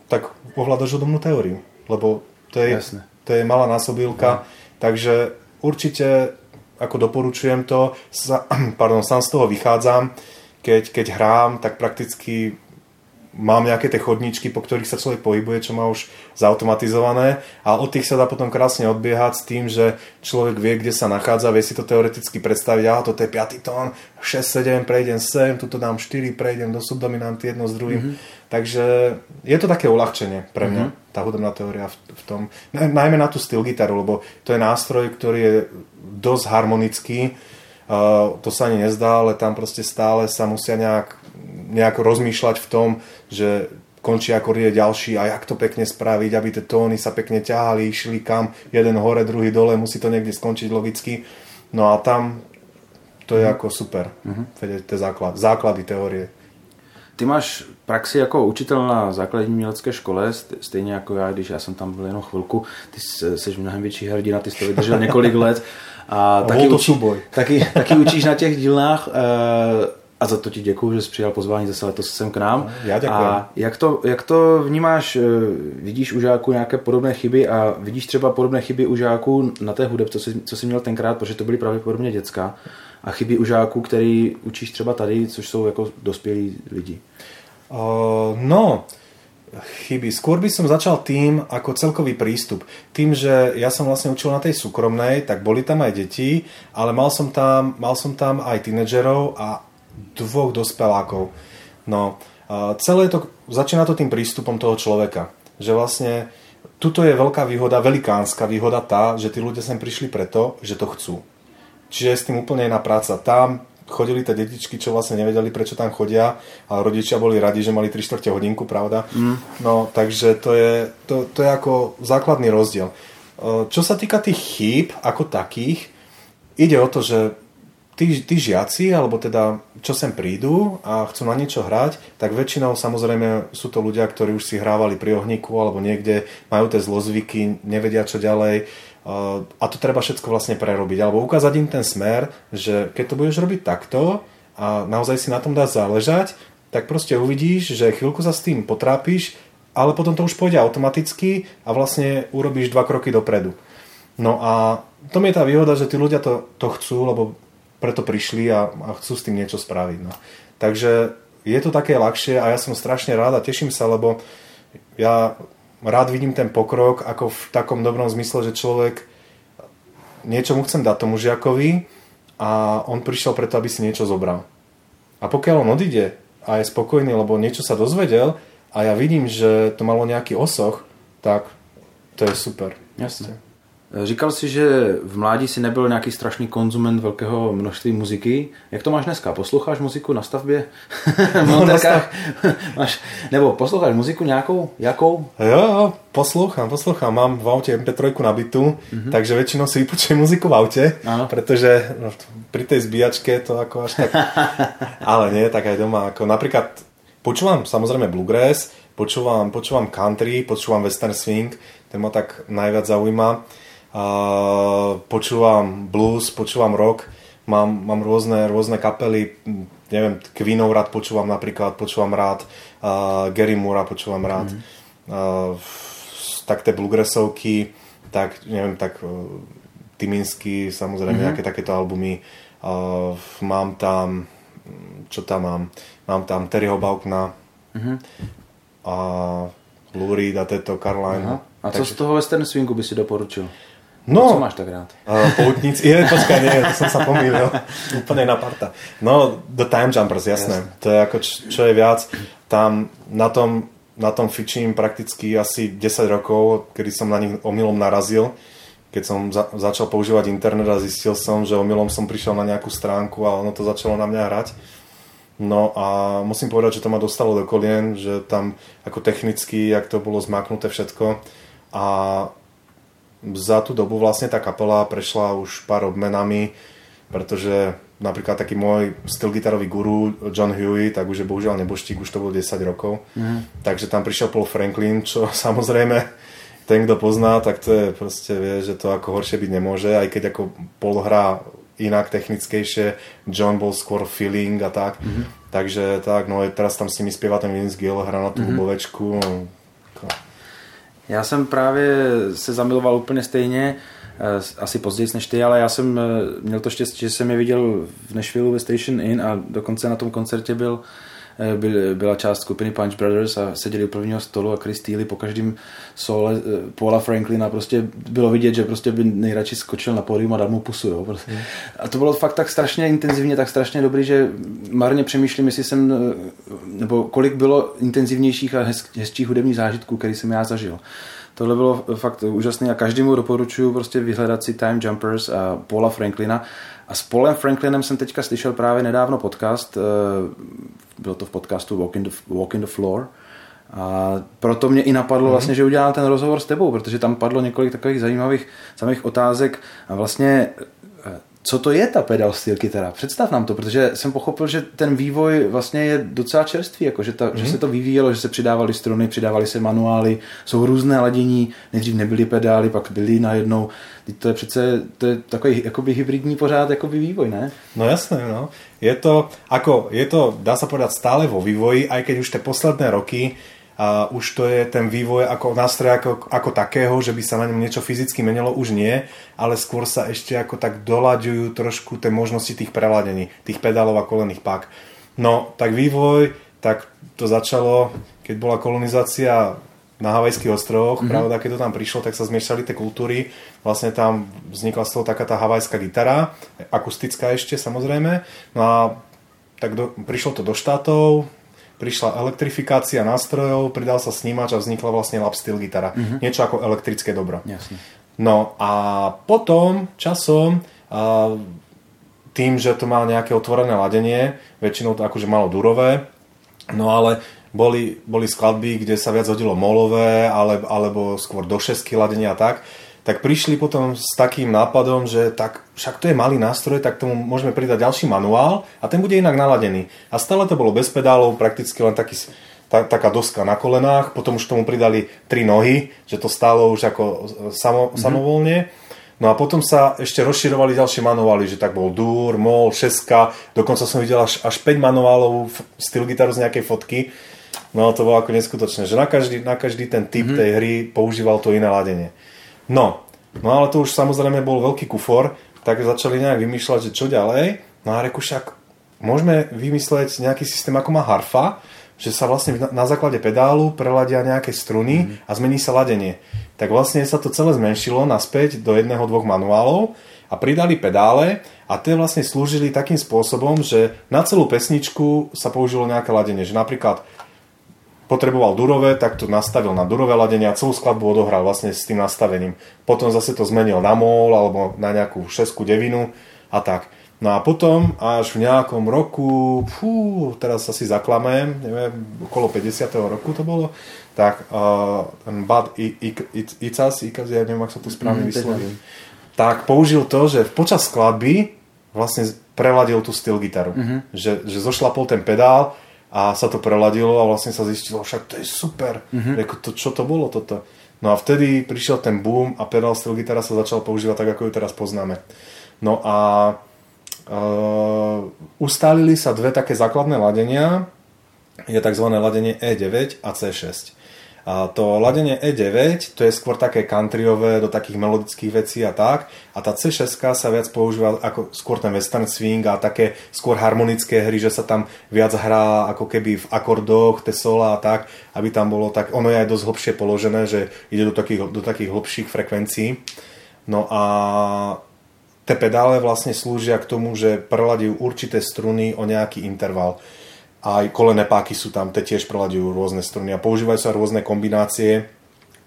Tak ovládaš hudobnú teóriu, lebo to je, to je malá násobilka, no. takže určite ako doporučujem to, sa, pardon, sám z toho vychádzam, keď, keď hrám, tak prakticky mám nejaké tie chodníčky, po ktorých sa človek pohybuje, čo má už zautomatizované a od tých sa dá potom krásne odbiehať s tým, že človek vie, kde sa nachádza, vie si to teoreticky predstaviť, aha, toto je 5. tón, 6, 7, prejdem sem, tuto dám 4, prejdem do subdominanty jedno s druhým. Mm-hmm. Takže je to také uľahčenie pre mňa, mm-hmm. Tá hudobná teória v, v tom. Najmä na tú styl gitaru, lebo to je nástroj, ktorý je dosť harmonický, uh, to sa ani nezdá, ale tam proste stále sa musia nejak, nejak rozmýšľať v tom, že končí akord je ďalší a jak to pekne spraviť, aby tie tóny sa pekne ťahali, išli kam, jeden hore, druhý dole, musí to niekde skončiť logicky. No a tam to je mm. ako super, mm-hmm. tie základ, základy teórie. Ty máš praxi jako učitel na základní umělecké škole, stejně jako já, když já jsem tam byl jenom chvilku, ty jsi mnohem větší hrdina, ty jsi to vydržel několik let a, a taky, to učí, taky, taky učíš na těch dílnách uh, a za to ti děkuji, že jsi přijal pozvání zase letos sem k nám. Já děkuji. A jak to, jak to vnímáš? Eh, vidíš u žáků nějaké podobné chyby a vidíš třeba podobné chyby u žáků na té hudeb, co jsi, co jsi měl tenkrát, protože to byly pravděpodobně děcka a chyby u žáků, který učíš třeba tady, což jsou jako dospělí lidi? Uh, no, chyby. Skôr by som začal tým ako celkový prístup. Tým, že ja som vlastne učil na tej súkromnej, tak boli tam aj deti, ale mal som tam, mal som tam aj tínedžerov a dvoch dospelákov. No, celé to, začína to tým prístupom toho človeka. Že vlastne tuto je veľká výhoda, velikánska výhoda tá, že tí ľudia sem prišli preto, že to chcú. Čiže je s tým úplne iná práca. Tam chodili tie detičky, čo vlastne nevedeli, prečo tam chodia, ale rodičia boli radi, že mali 3 čtvrte hodinku, pravda? Mm. No, takže to je, to, to je ako základný rozdiel. Čo sa týka tých chýb ako takých, ide o to, že tí, tí žiaci, alebo teda čo sem prídu a chcú na niečo hrať, tak väčšinou samozrejme sú to ľudia, ktorí už si hrávali pri ohníku alebo niekde, majú tie zlozvyky, nevedia čo ďalej a to treba všetko vlastne prerobiť. Alebo ukázať im ten smer, že keď to budeš robiť takto a naozaj si na tom dá záležať, tak proste uvidíš, že chvíľku sa s tým potrápiš, ale potom to už pôjde automaticky a vlastne urobíš dva kroky dopredu. No a to je tá výhoda, že tí ľudia to, to chcú, lebo preto prišli a, a chcú s tým niečo spraviť. No. Takže je to také ľahšie a ja som strašne rád a teším sa, lebo ja rád vidím ten pokrok ako v takom dobrom zmysle, že človek niečo mu chcem dať tomu žiakovi a on prišiel preto, aby si niečo zobral. A pokiaľ on odíde a je spokojný, lebo niečo sa dozvedel a ja vidím, že to malo nejaký osoch, tak to je super. Jasne. Říkal si, že v mládí si nebyl nějaký strašný konzument velkého množství muziky. Jak to máš dneska? Posloucháš muziku na stavbě? no, na stav... máš... Nebo posloucháš muziku nějakou? Jakou? Jo, jo, poslouchám, poslouchám. Mám v aute MP3 nabitu, mm-hmm. takže väčšinou si vypočujem muziku v aute, ano. pretože no, pri tej zbíjačke to ako až tak... Ale nie, tak aj doma. Ako napríklad počúvam samozrejme bluegrass, počúvam, počúvam country, počúvam western swing, ten ma tak najviac zaujíma počúvam blues, počúvam rock, mám, mám rôzne, rôzne kapely, neviem, Queenov rád počúvam napríklad, počúvam rád, uh, Gary Moora počúvam rád, mm. uh, tak tie bluegrassovky, tak neviem, tak uh, Timinsky, samozrejme, mm-hmm. nejaké takéto albumy. Uh, mám tam, čo tam mám? Mám tam Terryho Baukna mm-hmm. a Lou Reed a tieto Caroline. Aha. A co Takže... z toho western swingu by si doporučil? No, Co máš tak rád? Uh, poutníci, je, počkaj, nie, to som sa pomýlil. Úplne na parta. No, The Time Jumpers, jasné. Yes. To je ako, čo, čo je viac. Tam na tom, na tom fičím prakticky asi 10 rokov, kedy som na nich omylom narazil. Keď som za, začal používať internet a zistil som, že omylom som prišiel na nejakú stránku a ono to začalo na mňa hrať. No a musím povedať, že to ma dostalo do kolien, že tam ako technicky, jak to bolo zmaknuté všetko. A za tú dobu vlastne tá kapela prešla už pár obmenami, pretože napríklad taký môj styl gitarový guru John Huey, tak už je bohužiaľ neboštík, už to bolo 10 rokov. Mm. Takže tam prišiel Paul Franklin, čo samozrejme ten, kto pozná, tak to je proste vie, že to ako horšie byť nemôže, aj keď ako Paul hrá inak technickejšie, John bol skôr feeling a tak. Mm-hmm. Takže tak, no teraz tam s nimi spieva ten Vince Gill, hrá na tú mm-hmm. hubovečku, já jsem právě se zamiloval úplně stejně, eh, asi později než ty, ale já jsem eh, měl to štěstí, že jsem je viděl v Nashville ve Station Inn a dokonce na tom koncertě byl byl, byla část skupiny Punch Brothers a seděli u prvního stolu a Chris Steele po každém sole eh, Paula Franklina prostě bylo vidět, že prostě by nejradši skočil na pódium a dal mu pusu. Jo, prostě. Mm. A to bylo fakt tak strašně intenzivně, tak strašně dobrý, že marně přemýšlím, jestli jsem, eh, nebo kolik bylo intenzivnějších a hezčích hudebních zážitků, který jsem já zažil. Tohle bylo fakt úžasné a každému doporučuji prostě vyhledat si Time Jumpers a Paula Franklina. A s Paulem Franklinem jsem teďka slyšel právě nedávno podcast, bylo to v podcastu Walk in the, Walk in the Floor. A proto mě i napadlo mm-hmm. vlastně, že udělám ten rozhovor s tebou, protože tam padlo několik takových zajímavých samých otázek a vlastně co to je ta pedal steel kytara? Představ nám to, protože jsem pochopil, že ten vývoj vlastně je docela čerstvý, jako že, ta, mm. že se to vyvíjelo, že se přidávaly struny, přidávaly se manuály, jsou různé ladění, nejdřív nebyly pedály, pak byly najednou. To je přece to je takový jakoby hybridní pořád jakoby vývoj, ne? No jasné, no. Je to, ako, je to, dá sa povedať, stále vo vývoji, aj keď už tie posledné roky a už to je ten vývoj ako nástroj ako, ako takého, že by sa na ňom niečo fyzicky menilo, už nie, ale skôr sa ešte ako tak doľaďujú trošku tie možnosti tých preladení, tých pedálov a kolených pák. No, tak vývoj, tak to začalo, keď bola kolonizácia na Havajských ostrovoch, mm-hmm. pravda, keď to tam prišlo, tak sa zmiešali tie kultúry. Vlastne tam vznikla z toho taká tá havajská gitara, akustická ešte samozrejme. No a tak do, prišlo to do štátov, prišla elektrifikácia nástrojov, pridal sa snímač a vznikla vlastne lap steel gitara. Mm-hmm. Niečo ako elektrické dobro. Jasne. No a potom časom a, tým, že to má nejaké otvorené ladenie, väčšinou to akože malo durové, no ale boli, boli skladby, kde sa viac hodilo molové, ale, alebo skôr do šesky ladenia a tak, tak prišli potom s takým nápadom, že tak však to je malý nástroj, tak tomu môžeme pridať ďalší manuál a ten bude inak naladený. A stále to bolo bez pedálov, prakticky len taký, tá, taká doska na kolenách, potom už tomu pridali tri nohy, že to stálo už ako samo, mm-hmm. samovolne. No a potom sa ešte rozširovali ďalšie manuály, že tak bol Dur, Mol, Šeska, dokonca som videl až, až 5 manuálov styl gitaru z nejakej fotky. No to bolo ako neskutočné, že na každý, na každý ten typ mm-hmm. tej hry používal to iné ladenie. No, no ale to už samozrejme bol veľký kufor, tak začali nejak vymýšľať, že čo ďalej. No a reku však, môžeme vymysleť nejaký systém, ako má harfa, že sa vlastne na základe pedálu preladia nejaké struny mm. a zmení sa ladenie. Tak vlastne sa to celé zmenšilo naspäť do jedného, dvoch manuálov a pridali pedále a tie vlastne slúžili takým spôsobom, že na celú pesničku sa použilo nejaké ladenie. Že napríklad potreboval durové, tak to nastavil na durové ladenie a celú skladbu odohral vlastne s tým nastavením. Potom zase to zmenil na mol alebo na nejakú šesku devinu a tak. No a potom až v nejakom roku, fú, teraz asi zaklamem, neviem, okolo 50. roku to bolo, tak uh, Bad Icas, Icas, ja neviem, ak sa to správne mm, vysloví, tak použil to, že počas skladby vlastne preladil tú styl gitaru. Mm-hmm. Že, že zošlapol ten pedál a sa to preladilo a vlastne sa zistilo, však to je super, mm-hmm. Jako to, čo to bolo toto. No a vtedy prišiel ten boom a pedál styl gitara sa začal používať tak, ako ju teraz poznáme. No a uh, ustálili sa dve také základné ladenia, je tzv. ladenie E9 a C6. A to ladenie E9, to je skôr také countryové, do takých melodických vecí a tak. A tá C6 sa viac používa ako skôr ten western swing a také skôr harmonické hry, že sa tam viac hrá ako keby v akordoch, tie sola a tak, aby tam bolo tak, ono je aj dosť hlbšie položené, že ide do takých, do takých hlbších frekvencií. No a tie pedále vlastne slúžia k tomu, že preladí určité struny o nejaký interval aj kolené páky sú tam, tie tiež preladujú rôzne struny a používajú sa rôzne kombinácie.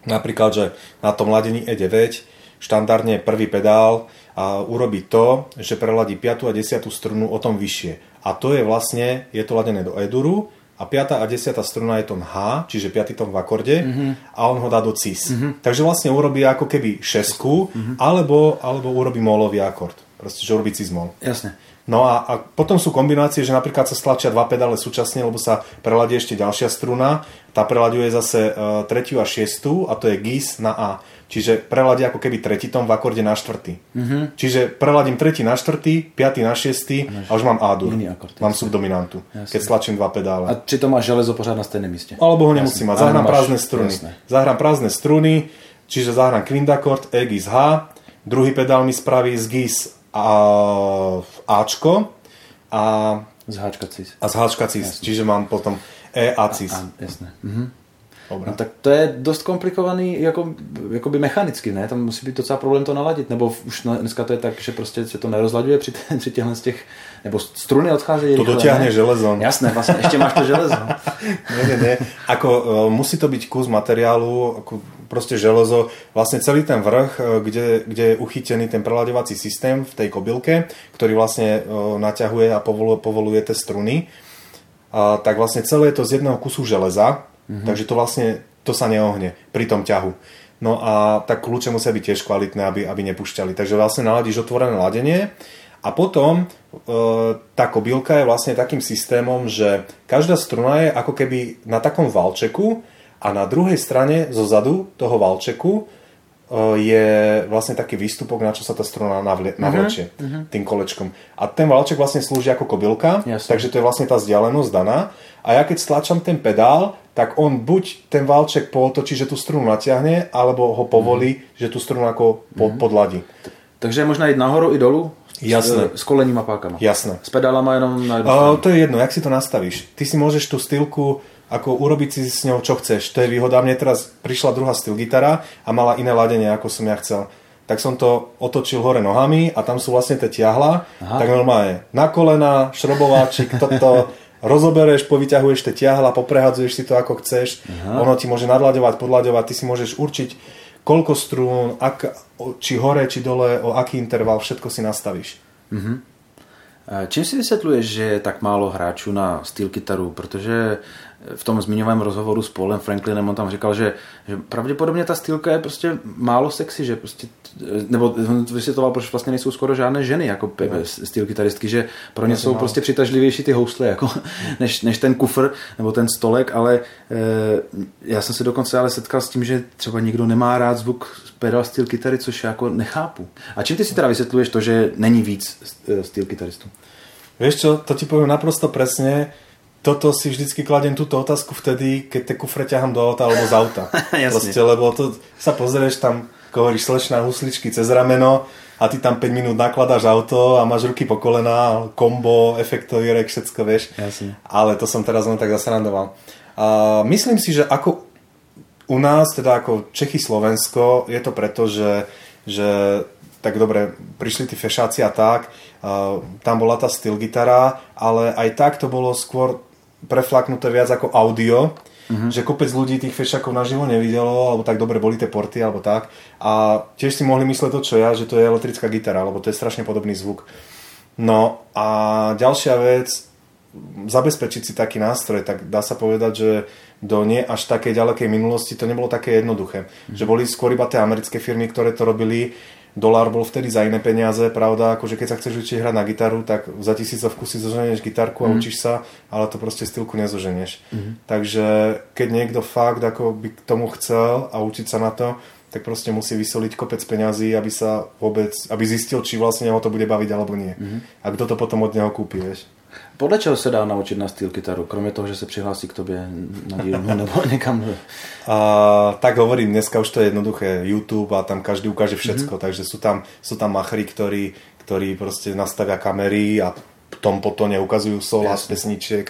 Napríklad, že na tom ladení E9 štandardne prvý pedál a urobí to, že preladí 5. a 10. strunu o tom vyššie. A to je vlastne, je to ladené do E-duru a 5. a 10. struna je tón H, čiže 5. tón v akorde mm-hmm. a on ho dá do cis. Mm-hmm. Takže vlastne urobí ako keby šesku mm-hmm. alebo, alebo urobí molový akord. Proste, že urobí cis mol. Jasne. No a, a potom sú kombinácie, že napríklad sa stlačia dva pedále súčasne, lebo sa preladí ešte ďalšia struna. Tá prelaďuje zase uh, tretiu a šiestu a to je GIS na A. Čiže preladí ako keby tretí tom v akorde na štvrtý. Mm-hmm. Čiže preladím tretí na štvrtý, piatý na šiestý a už mám A-dur. Mám subdominantu, jasne. keď stlačím dva pedále. A či to má železo pořád na stejnom mieste? Alebo ho nemusím mať. Zahrám prázdne struny. Jasne. Zahrám prázdne struny, čiže zahrám kvindakord, E, GIS, H. Druhý pedál mi spraví z GIS a Ačko a z Hčka cis. A z Hčka cis, jasne. čiže mám potom E a cis. A, a, jasné. Mhm. Dobre. No tak to je dost komplikovaný jako, jakoby mechanicky, ne? Tam musí být docela problém to naladit, nebo už dneska to je tak, že prostě se to nerozladuje při, při těchhle z těch, nebo struny odcházejí To dotiahne železo. Jasné, vlastně, ještě máš to železo. ne, ne, ne. Ako, uh, musí to byť kus materiálu, ako proste železo, vlastne celý ten vrch, e, kde, kde je uchytený ten prelaďovací systém v tej kobylke, ktorý vlastne uh, naťahuje a povoluje, povoluje tie struny, a, tak vlastne celé je to z jedného kusu železa, Mm-hmm. Takže to vlastne, to sa neohne pri tom ťahu. No a tak kľúče musia byť tiež kvalitné, aby, aby nepúšťali. Takže vlastne naladíš otvorené ladenie a potom e, tá kobylka je vlastne takým systémom, že každá struna je ako keby na takom valčeku a na druhej strane zo zadu toho valčeku je vlastne taký výstupok, na čo sa tá struna mhm, navlečie uh-huh, uh-huh. tým kolečkom. A ten valček vlastne slúži ako kobylka, Jasne. takže to je vlastne tá vzdialenosť daná. A ja keď stlačam ten pedál, tak on buď ten valček pootočí, že tú strunu natiahne, alebo ho povolí, uh-huh. že tú strunu ako po, uh-huh. podladí. Takže je možná ísť nahoru i dolu? Jasné. S, s kolením a pákama. Jasné. S pedálama jenom na uh, To je jedno, jak si to nastavíš. Ty si môžeš tú stylku ako urobiť si s ňou čo chceš. To je výhoda. Mne teraz prišla druhá styl gitara a mala iné ladenie, ako som ja chcel. Tak som to otočil hore nohami a tam sú vlastne tie ťahla. Aha. Tak normálne na kolena, šrobováčik, toto, rozobereš, povyťahuješ tie ťahla, poprehadzuješ si to ako chceš. Aha. Ono ti môže nadľaďovať, podľaďovať, ty si môžeš určiť koľko strún, ak, či hore, či dole, o aký interval, všetko si nastavíš. Uh-huh. Čím si vysvětluješ, že je tak málo hráčů na steel kytaru? Protože v tom zmiňovém rozhovoru s Paulem Franklinem on tam říkal, že, že pravděpodobně ta stylka je prostě málo sexy, že prostě, nebo on vysvětloval, proč vlastně nejsou skoro žádné ženy jako no. styl kytaristky, že pro ně jsou prostě přitažlivější ty housle, jako, než, než ten kufr nebo ten stolek, ale e, já jsem se dokonce ale setkal s tím, že třeba nikdo nemá rád zvuk pedal styl kytary, což já jako nechápu. A čím ty si teda vysvětluješ to, že není víc styl kytaristů? Vieš čo, to ti poviem naprosto presne toto si vždycky kladem túto otázku vtedy, keď tie kufre ťahám do auta alebo z auta. Proste, lebo to sa pozrieš tam, ako hovoríš, slečná husličky cez rameno a ty tam 5 minút nakladáš auto a máš ruky po kolena, kombo, efektovírek, všetko vieš. Jasne. Ale to som teraz len tak zasrandoval. A myslím si, že ako u nás, teda ako Čechy, Slovensko, je to preto, že, že tak dobre, prišli tí fešáci a tak, tam bola tá styl gitara, ale aj tak to bolo skôr preflaknuté viac ako audio, uh-huh. že kopec ľudí tých fešakov naživo nevidelo, alebo tak dobre boli tie porty, alebo tak. A tiež si mohli mysleť to, čo ja, že to je elektrická gitara, lebo to je strašne podobný zvuk. No a ďalšia vec, zabezpečiť si taký nástroj, tak dá sa povedať, že do nie až takej ďalekej minulosti to nebolo také jednoduché. Mm. Že boli skôr iba tie americké firmy, ktoré to robili dolár bol vtedy za iné peniaze, pravda, akože keď sa chceš učiť hrať na gitaru, tak za tisícovku si zoženieš gitarku a mm. učíš sa, ale to proste stylku nezoženieš. Mm. Takže keď niekto fakt ako by k tomu chcel a učiť sa na to, tak proste musí vysoliť kopec peňazí, aby sa vôbec, aby zistil, či vlastne ho to bude baviť alebo nie. Mm. A kto to potom od neho kúpi, vieš. Podle čeho se dá naučit na styl kytaru, kromě toho, že se přihlásí k tobě na dílnu nebo někam? A, tak hovorím, dneska už to je jednoduché, YouTube a tam každý ukáže všetko, mm-hmm. takže sú tam, sú tam machry, ktorí, ktorí proste nastavia kamery a tom potom ukazujú sola z pesničiek.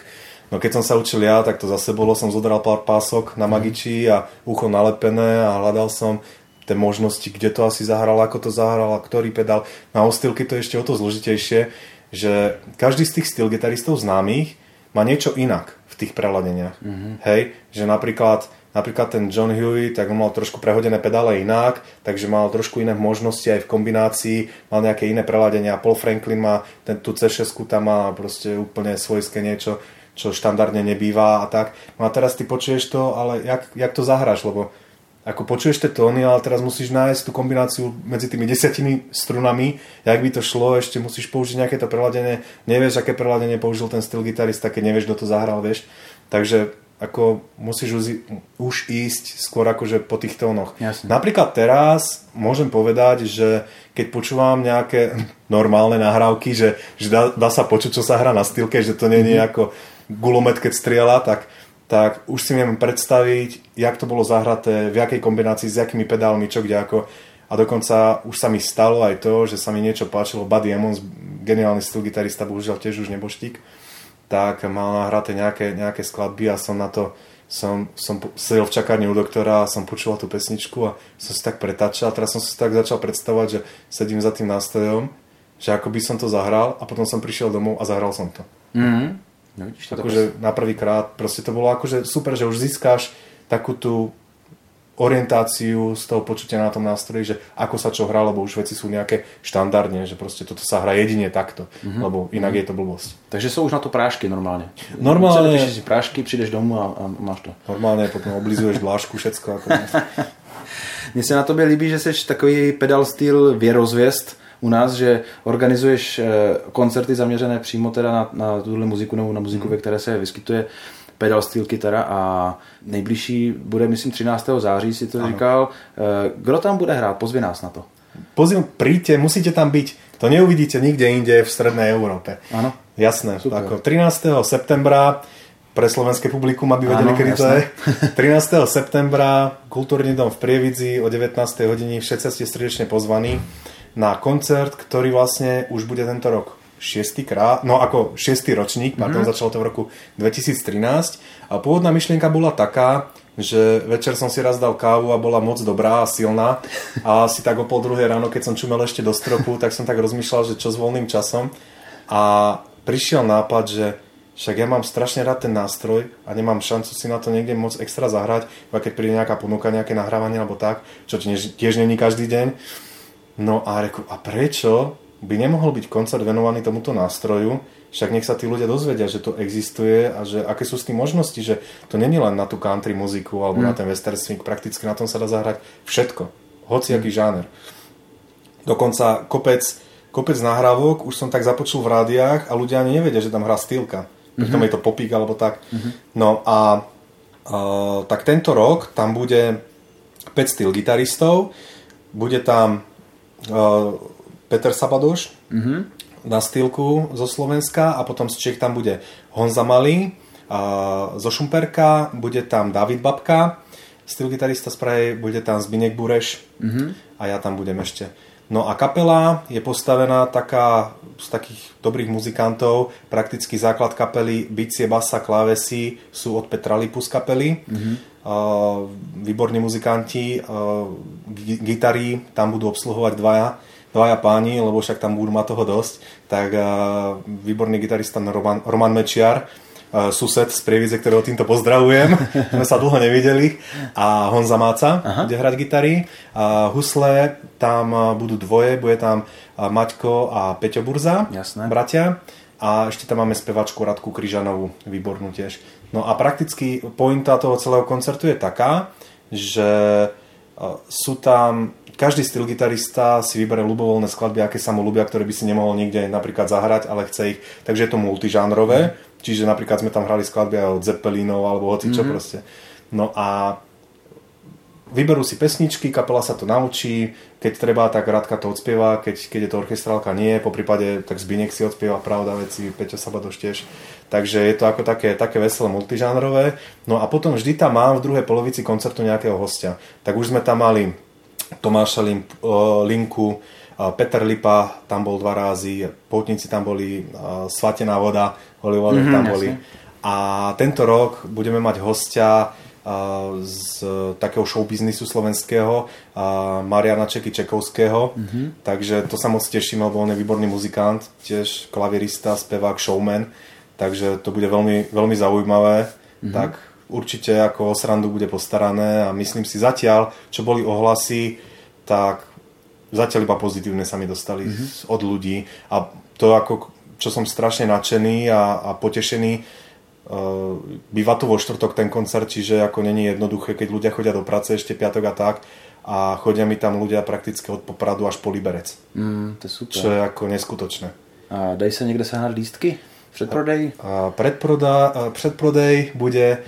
No keď som sa učil ja, tak to zase bolo, som zodral pár pások na mhm. magiči a ucho nalepené a hľadal som tie možnosti, kde to asi zahral, ako to zahral, ktorý pedál. Na ostylky to je ešte o to zložitejšie, že každý z tých styl gitaristov známych má niečo inak v tých preladeniach. Mm-hmm. Hej, že napríklad, napríklad ten John Huey, tak on mal trošku prehodené pedále inak, takže mal trošku iné možnosti aj v kombinácii, mal nejaké iné preladenia. Paul Franklin má ten, tú C6, tam má proste úplne svojské niečo, čo štandardne nebýva a tak. No a teraz ty počuješ to, ale jak, jak to zahráš, lebo ako počuješ tie tóny, ale teraz musíš nájsť tú kombináciu medzi tými desiatimi strunami, jak by to šlo, ešte musíš použiť nejaké to preladenie, nevieš, aké preladenie použil ten styl gitarista, keď nevieš, kto to zahral, vieš. Takže ako musíš už, už ísť skôr akože po tých tónoch. Jasne. Napríklad teraz môžem povedať, že keď počúvam nejaké normálne nahrávky, že, že dá, dá sa počuť, čo sa hrá na stylke, že to nie je mm-hmm. ako gulomet, keď strieľa, tak tak už si viem predstaviť, jak to bolo zahraté, v jakej kombinácii, s jakými pedálmi, čo kde ako. A dokonca už sa mi stalo aj to, že sa mi niečo páčilo. Buddy Emmons, geniálny styl gitarista, bohužiaľ tiež už neboštík, tak mal nahraté nejaké, nejaké skladby a som na to som, som sedel v čakárni u doktora a som počúval tú pesničku a som si tak pretáčal. Teraz som si tak začal predstavovať, že sedím za tým nástrojom, že ako by som to zahral a potom som prišiel domov a zahral som to. Mm-hmm. No, vidíš, akože na prvý krát, proste to bolo akože super, že už získáš takú tú orientáciu z toho počutia na tom nástroji, že ako sa čo hrá, lebo už veci sú nejaké štandardne, že proste toto sa hrá jedine takto, mm-hmm. lebo inak mm-hmm. je to blbosť. Takže sú už na to prášky normálne. Normálne. Celé si prášky, prídeš domov a, a máš to. Normálne potom oblizuješ dlášku, všetko. Ako... Mně se na tobě líbí, že jsi takový pedal styl věrozvěst, u nás, že organizuješ eh, koncerty zaměřené přímo teda na, na tuhle muziku nebo na muziku, hmm. ve které se vyskytuje pedal steel kytara a nejbližší bude, myslím, 13. září si to ano. říkal. Eh, kdo tam bude hrát? Pozvi nás na to. Pozvím, príďte, musíte tam byť. To neuvidíte nikde inde v strednej Európe. Áno. Jasné. Super. Ako 13. septembra pre slovenské publikum, aby vedeli, kedy to je. 13. septembra Kultúrny dom v Prievidzi o 19. hodine. Všetci ste srdečne pozvaní na koncert, ktorý vlastne už bude tento rok šiestý krát, no ako šiestý ročník, mm-hmm. pardon, začalo to v roku 2013 a pôvodná myšlienka bola taká, že večer som si raz dal kávu a bola moc dobrá a silná. A asi tak o pol druhej ráno, keď som čumel ešte do stropu, tak som tak rozmýšľal, že čo s voľným časom. A prišiel nápad, že však ja mám strašne rád ten nástroj a nemám šancu si na to niekde moc extra zahrať, keď príde nejaká ponuka, nejaké nahrávanie alebo tak, čo tiež, tiež není každý deň No a reku, a prečo by nemohol byť koncert venovaný tomuto nástroju, však nech sa tí ľudia dozvedia, že to existuje a že aké sú s tým možnosti, že to není len na tú country muziku alebo mm. na ten western swing, prakticky na tom sa dá zahrať všetko, hociaký mm. žáner. Dokonca kopec, kopec nahrávok už som tak započul v rádiách a ľudia ani nevedia, že tam hrá stýlka. Pritom mm-hmm. je to popík alebo tak. Mm-hmm. No a uh, tak tento rok tam bude 5 styl gitaristov, bude tam Peter Sabadoš, mm-hmm na stýlku zo Slovenska a potom z Čech tam bude Honza Malý, a zo Šumperka bude tam David Babka, styl gitarista z Prahy, bude tam Zbinek Bureš mm-hmm. a ja tam budem ešte. No a kapela je postavená taká z takých dobrých muzikantov. Prakticky základ kapely, bicie, basa, klávesy sú od Petra Lipu z kapely. Mm-hmm. Výborní muzikanti, gitary tam budú obsluhovať dvaja dvaja páni, lebo však tam budú mať toho dosť, tak výborný gitarista Roman, Roman Mečiar, sused z Prievidze, ktorého týmto pozdravujem. Sme sa dlho nevideli. A Honza Máca Aha. bude hrať gitary. A husle tam budú dvoje, bude tam Maťko a Peťo Burza, Jasné. bratia. A ešte tam máme spevačku Radku Kryžanovú, výbornú tiež. No a prakticky pointa toho celého koncertu je taká, že sú tam každý styl gitarista si vybere ľubovoľné skladby, aké sa mu ľúbia, ktoré by si nemohol nikde napríklad zahrať, ale chce ich. Takže je to multižánrové, mm. čiže napríklad sme tam hrali skladby aj od Zeppelinov alebo hoci čo mm-hmm. proste. No a vyberú si pesničky, kapela sa to naučí, keď treba, tak Radka to odspieva, keď, keď je to orchestrálka nie, po prípade tak Zbinek si odspieva, pravda veci, Peťo Sabadoš tiež. Takže je to ako také, také veselé multižánrové. No a potom vždy tam mám v druhej polovici koncertu nejakého hostia. Tak už sme tam mali Tomáša Linku, Peter Lipa tam bol dva rázy, Poutníci tam boli, Svatená voda, Hollywood mm-hmm, tam boli. Jasne. A tento rok budeme mať hostia z takého showbiznisu slovenského, Mariana Čeky Čekovského, mm-hmm. takže to sa moc teším, lebo on je výborný muzikant, tiež klavirista, spevák, showman, takže to bude veľmi, veľmi zaujímavé, mm-hmm. tak určite ako o srandu bude postarané a myslím si zatiaľ, čo boli ohlasy, tak zatiaľ iba pozitívne sa mi dostali mm-hmm. od ľudí a to ako, čo som strašne nadšený a, a potešený, býva tu vo štvrtok ten koncert, čiže ako není jednoduché, keď ľudia chodia do práce ešte piatok a tak a chodia mi tam ľudia prakticky od Popradu až po Liberec. Mm, to je super. Čo je ako neskutočné. A dají sa niekde sehnať lístky? Predprodej? Predproda, predprodej bude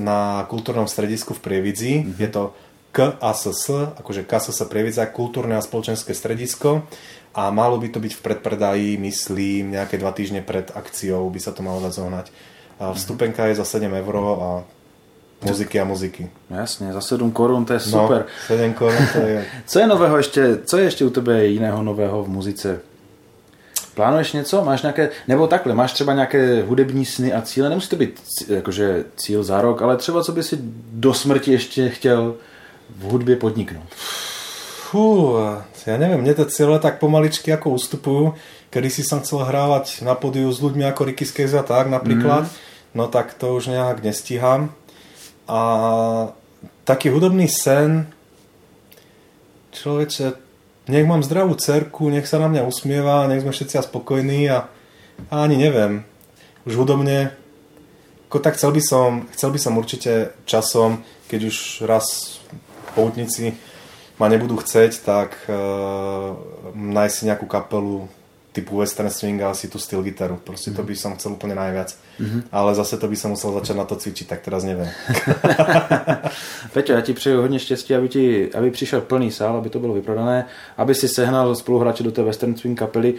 na kultúrnom stredisku v Prievidzi. Mm-hmm. Je to KASS, akože KSS Prievidza, kultúrne a spoločenské stredisko. A malo by to byť v predpredaji, myslím, nejaké dva týždne pred akciou by sa to malo dať zohnať. A vstupenka je za 7 eur a muziky a muziky. Jasne, za 7 korún to je no, super. No, 7 korún to je... co je nového ešte, co je ešte u tebe iného nového v muzice? Plánuješ něco? Máš nějaké, nebo takhle, máš třeba nějaké hudební sny a cíle? Nemusí to být jakože cíl za rok, ale třeba co by si do smrti ještě chtěl v hudbě podniknout? Fú, ja neviem, mne tie cieľe tak pomaličky ako ustupujú. Kedy si som chcel hrávať na podiu s ľuďmi ako Ricky Skez a tak napríklad, mm. no tak to už nejak nestíham. A taký hudobný sen, človeče, nech mám zdravú cerku, nech sa na mňa usmieva, nech sme všetci spokojní a, a ani neviem. Už hudobne, ako tak chcel by som, chcel by som určite časom, keď už raz poutníci ma nebudú chceť, tak uh, nájsť si nejakú kapelu typu western swing a asi tú steel gitaru. Proste to mhm. by som chcel úplne najviac. Mm-hmm. Ale zase to by som musel začať na to cvičiť, tak teraz neviem. Peťo, ja ti přeju hodně štěstí, aby, ti, aby přišel plný sál, aby to bylo vyprodané, aby si sehnal spoluhráče do té western swing kapely.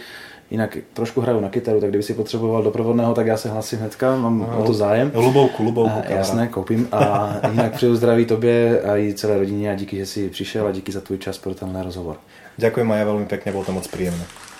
Jinak trošku hraju na kytaru, tak kdyby si potřeboval doprovodného, tak já se hlasím hnedka, mám no, o to zájem. Lubovku, lubovku. A, jasné, koupím. A jinak přeju zdraví tobě a i celé rodině a díky, že jsi přišel a díky za tvůj čas pro tenhle rozhovor. Ďakujem a ja veľmi pekne, bolo to moc príjemné.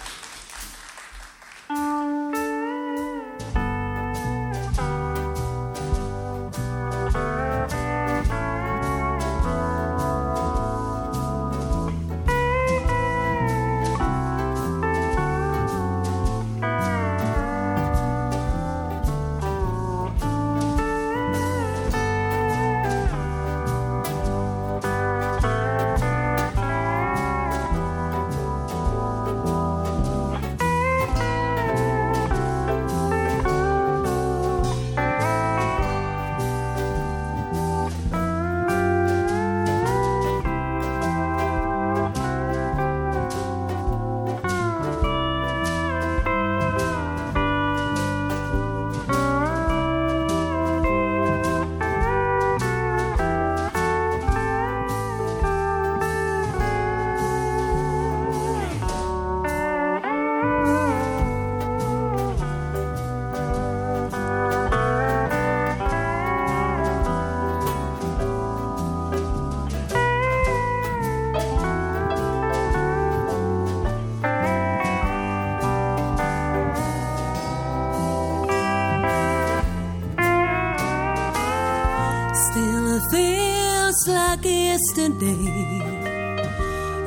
Like yesterday.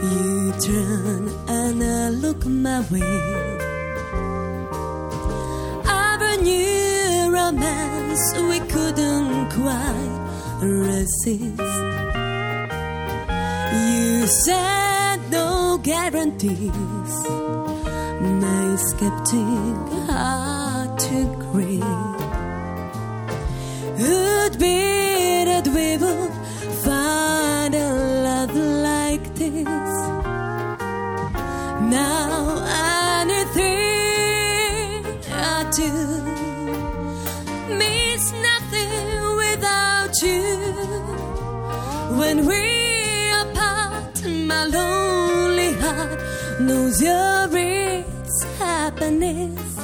You turn and I look my way. Our new romance we couldn't quite resist. You said no guarantees. My skeptic heart to agree. Would be Now anything I do means nothing without you. When we are apart, my lonely heart knows your its happiness.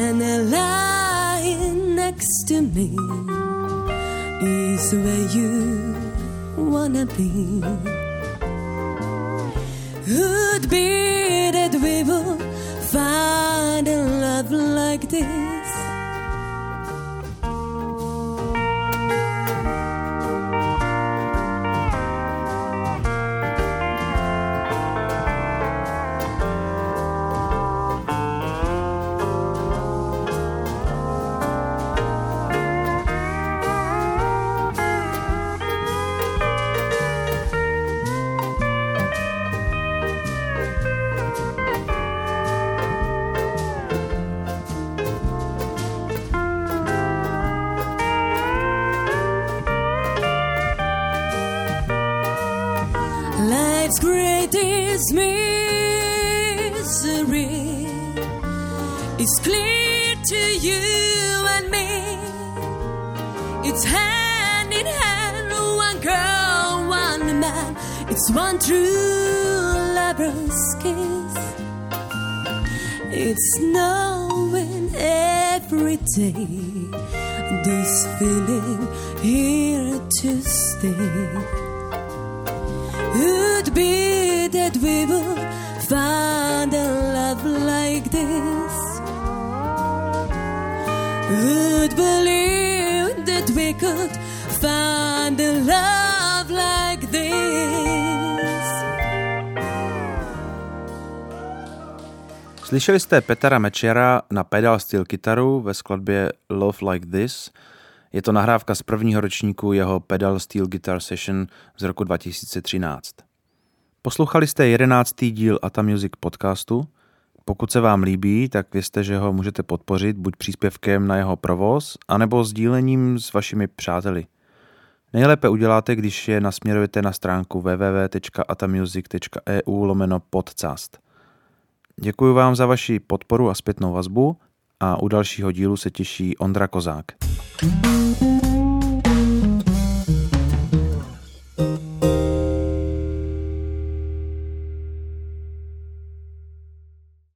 And a lying next to me is where you wanna be. Would be that we would find a love like this. Life's greatest misery is clear to you and me. It's hand in hand, one girl, one man. It's one true lover's kiss. It's knowing every day this feeling here to stay Slyšeli jste Petra Mečera na pedal steel kytaru ve skladbě Love Like This. Je to nahrávka z prvního ročníku jeho pedal steel guitar session z roku 2013. Poslouchali jste jedenáctý díl Ata Music podcastu. Pokud se vám líbí, tak vězte, že ho můžete podpořit buď příspěvkem na jeho provoz, anebo sdílením s vašimi přáteli. Nejlépe uděláte, když je nasměrujete na stránku www.atamusic.eu lomeno podcast. Děkuji vám za vaši podporu a zpětnou vazbu a u dalšího dílu se těší Ondra Kozák. thank you